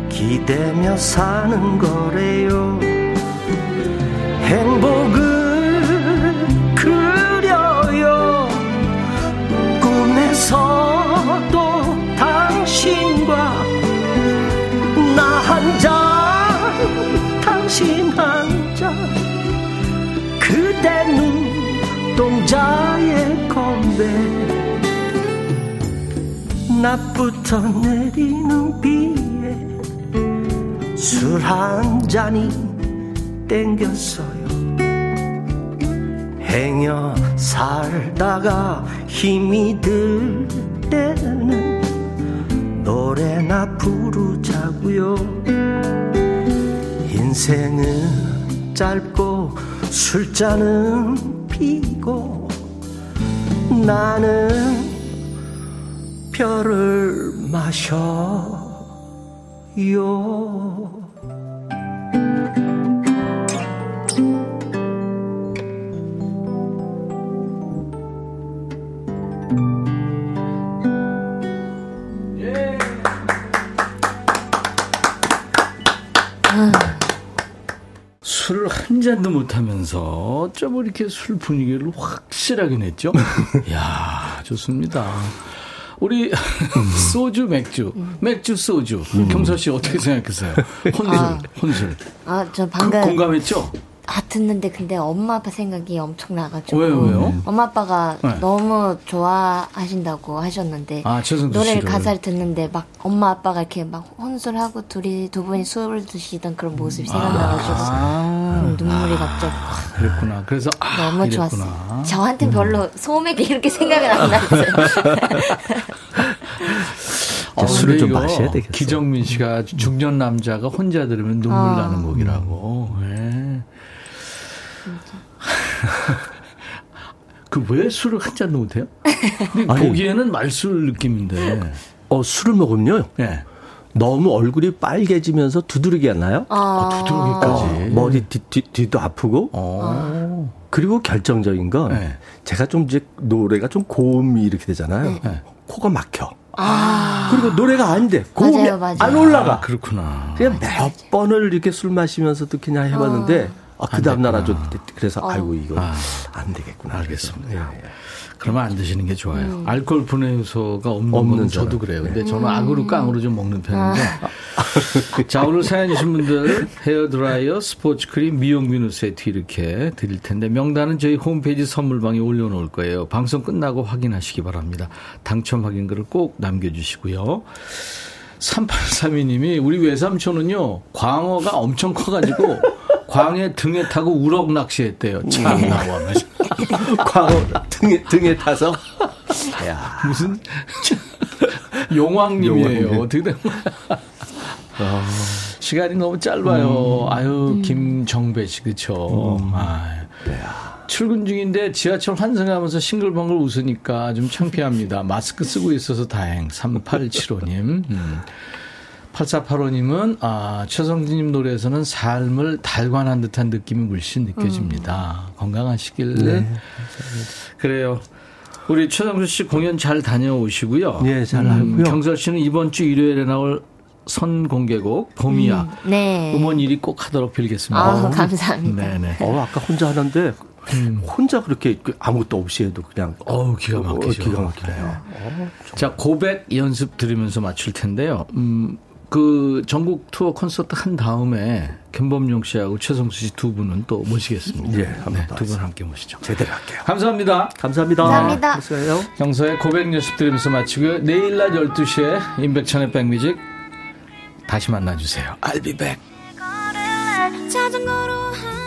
기대며 사는 거래요. 행복을 그려요. 꿈에서 자의 건배, 낮부터 내리는 비에 술 한 잔이 땡겼어요. 행여 살다가 힘이 들 때는 노래나 부르자고요 인생은 짧고 술잔은 피고 나는 별을 마셔요 잔도 못하면서 어쩌면 이렇게 술 분위기를 확실하게 냈죠? 이야, 좋습니다. 우리 소주 맥주 맥주 소주 경서 씨 어떻게 생각했어요? 혼술 아. 혼술 아, 저 그, 방금 공감했죠? 아 듣는데 근데 엄마 아빠 생각이 엄청 나가지고 왜요, 왜요? 엄마 아빠가 네. 너무 좋아하신다고 하셨는데 아, 노래를 씨를. 가사를 듣는데 막 엄마 아빠가 이렇게 막 혼술하고 둘이 두 분이 술을 드시던 그런 모습이 생각나가지고 음, 눈물이 갑자기 확 그랬구나. 그래서 아, 너무 이랬구나. 좋았어요. 저한테 별로 소맥이 이렇게 생각이 안 났어요. 어, 술을 좀 마셔야 되겠어요. 기정민 씨가 중년 남자가 혼자 들으면 눈물 아. 나는 곡이라고. 예. 그왜 술을 한 잔도 못해요? 근데 아니. 보기에는 말술 느낌인데. 어, 술을 먹으면요. 예. 너무 얼굴이 빨개지면서 두드러기가 나요. 아, 두드러기까지. 어, 머리 뒤, 뒤, 뒤도 아프고. 어. 그리고 결정적인 건 네. 제가 좀 이제 노래가 좀 고음이 이렇게 되잖아요. 네. 코가 막혀. 아, 그리고 노래가 안 돼. 고음이 맞아요, 맞아요. 안 올라가. 그렇구나. 그냥 몇 번을 이렇게 술 마시면서도 그냥 해봤는데 아, 그 다음 날 아주 그래서 아이고 이거 아. 안 되겠구나. 알겠습니다. 예, 예. 그러면 안 드시는 게 좋아요. 음. 알코올 분해 요소가 없는, 없는 건 저도. 그래요. 네. 근데 저는 악으로 깡으로 좀 먹는 편인데. 아. 자, 오늘 사연 주신 분들 헤어 드라이어, 스포츠 크림, 미용 비누 세트 이렇게 드릴 텐데 명단은 저희 홈페이지 선물방에 올려놓을 거예요. 방송 끝나고 확인하시기 바랍니다. 당첨 확인글을 꼭 남겨주시고요. 3832님이 우리 외삼촌은요, 광어가 엄청 커가지고 광해 등에 타고 우럭 낚시했대요. 참 나와면서. 광어 등에 등에 타서 야 무슨 용왕님이에요. 용왕님. 어떻게 된 거야? 시간이 너무 짧아요. 아유 김정배 씨 그쵸. 아, 출근 중인데 지하철 환승하면서 싱글벙글 웃으니까 좀 창피합니다. 마스크 쓰고 있어서 다행. 3875님. 음. 8485님은 아, 최성진님 노래에서는 삶을 달관한 듯한 느낌이 물씬 느껴집니다. 건강하시길. 네, 그래요. 우리 최성수 씨 공연 잘 다녀오시고요. 음, 예, 잘 하고요. 경설 씨는 이번 주 일요일에 나올 선 공개곡 봄이야. 네. 음원 1위 꼭 하도록 빌겠습니다. 아우, 감사합니다. 네네. 어 아까 혼자 하는데 혼자 그렇게 그 아무것도 없이 해도 그냥 어우, 기가 막히죠. 어, 기가 막히네요. 자, 고백 연습 들으면서 맞출 텐데요. 음, 그 전국 투어 콘서트 한 다음에 김범용 씨하고 최성수 씨 두 분은 또 모시겠습니다. 예, 네, 더두분 함께 모시죠. 제대로 할게요. 감사합니다. 감사합니다. 감사합니다. 감사해요. 경서의 고백 연습 들으면서 마치고요. 내일 낮 12시에 임백천의 백뮤직 다시 만나주세요. I'll be back. 자전거로 한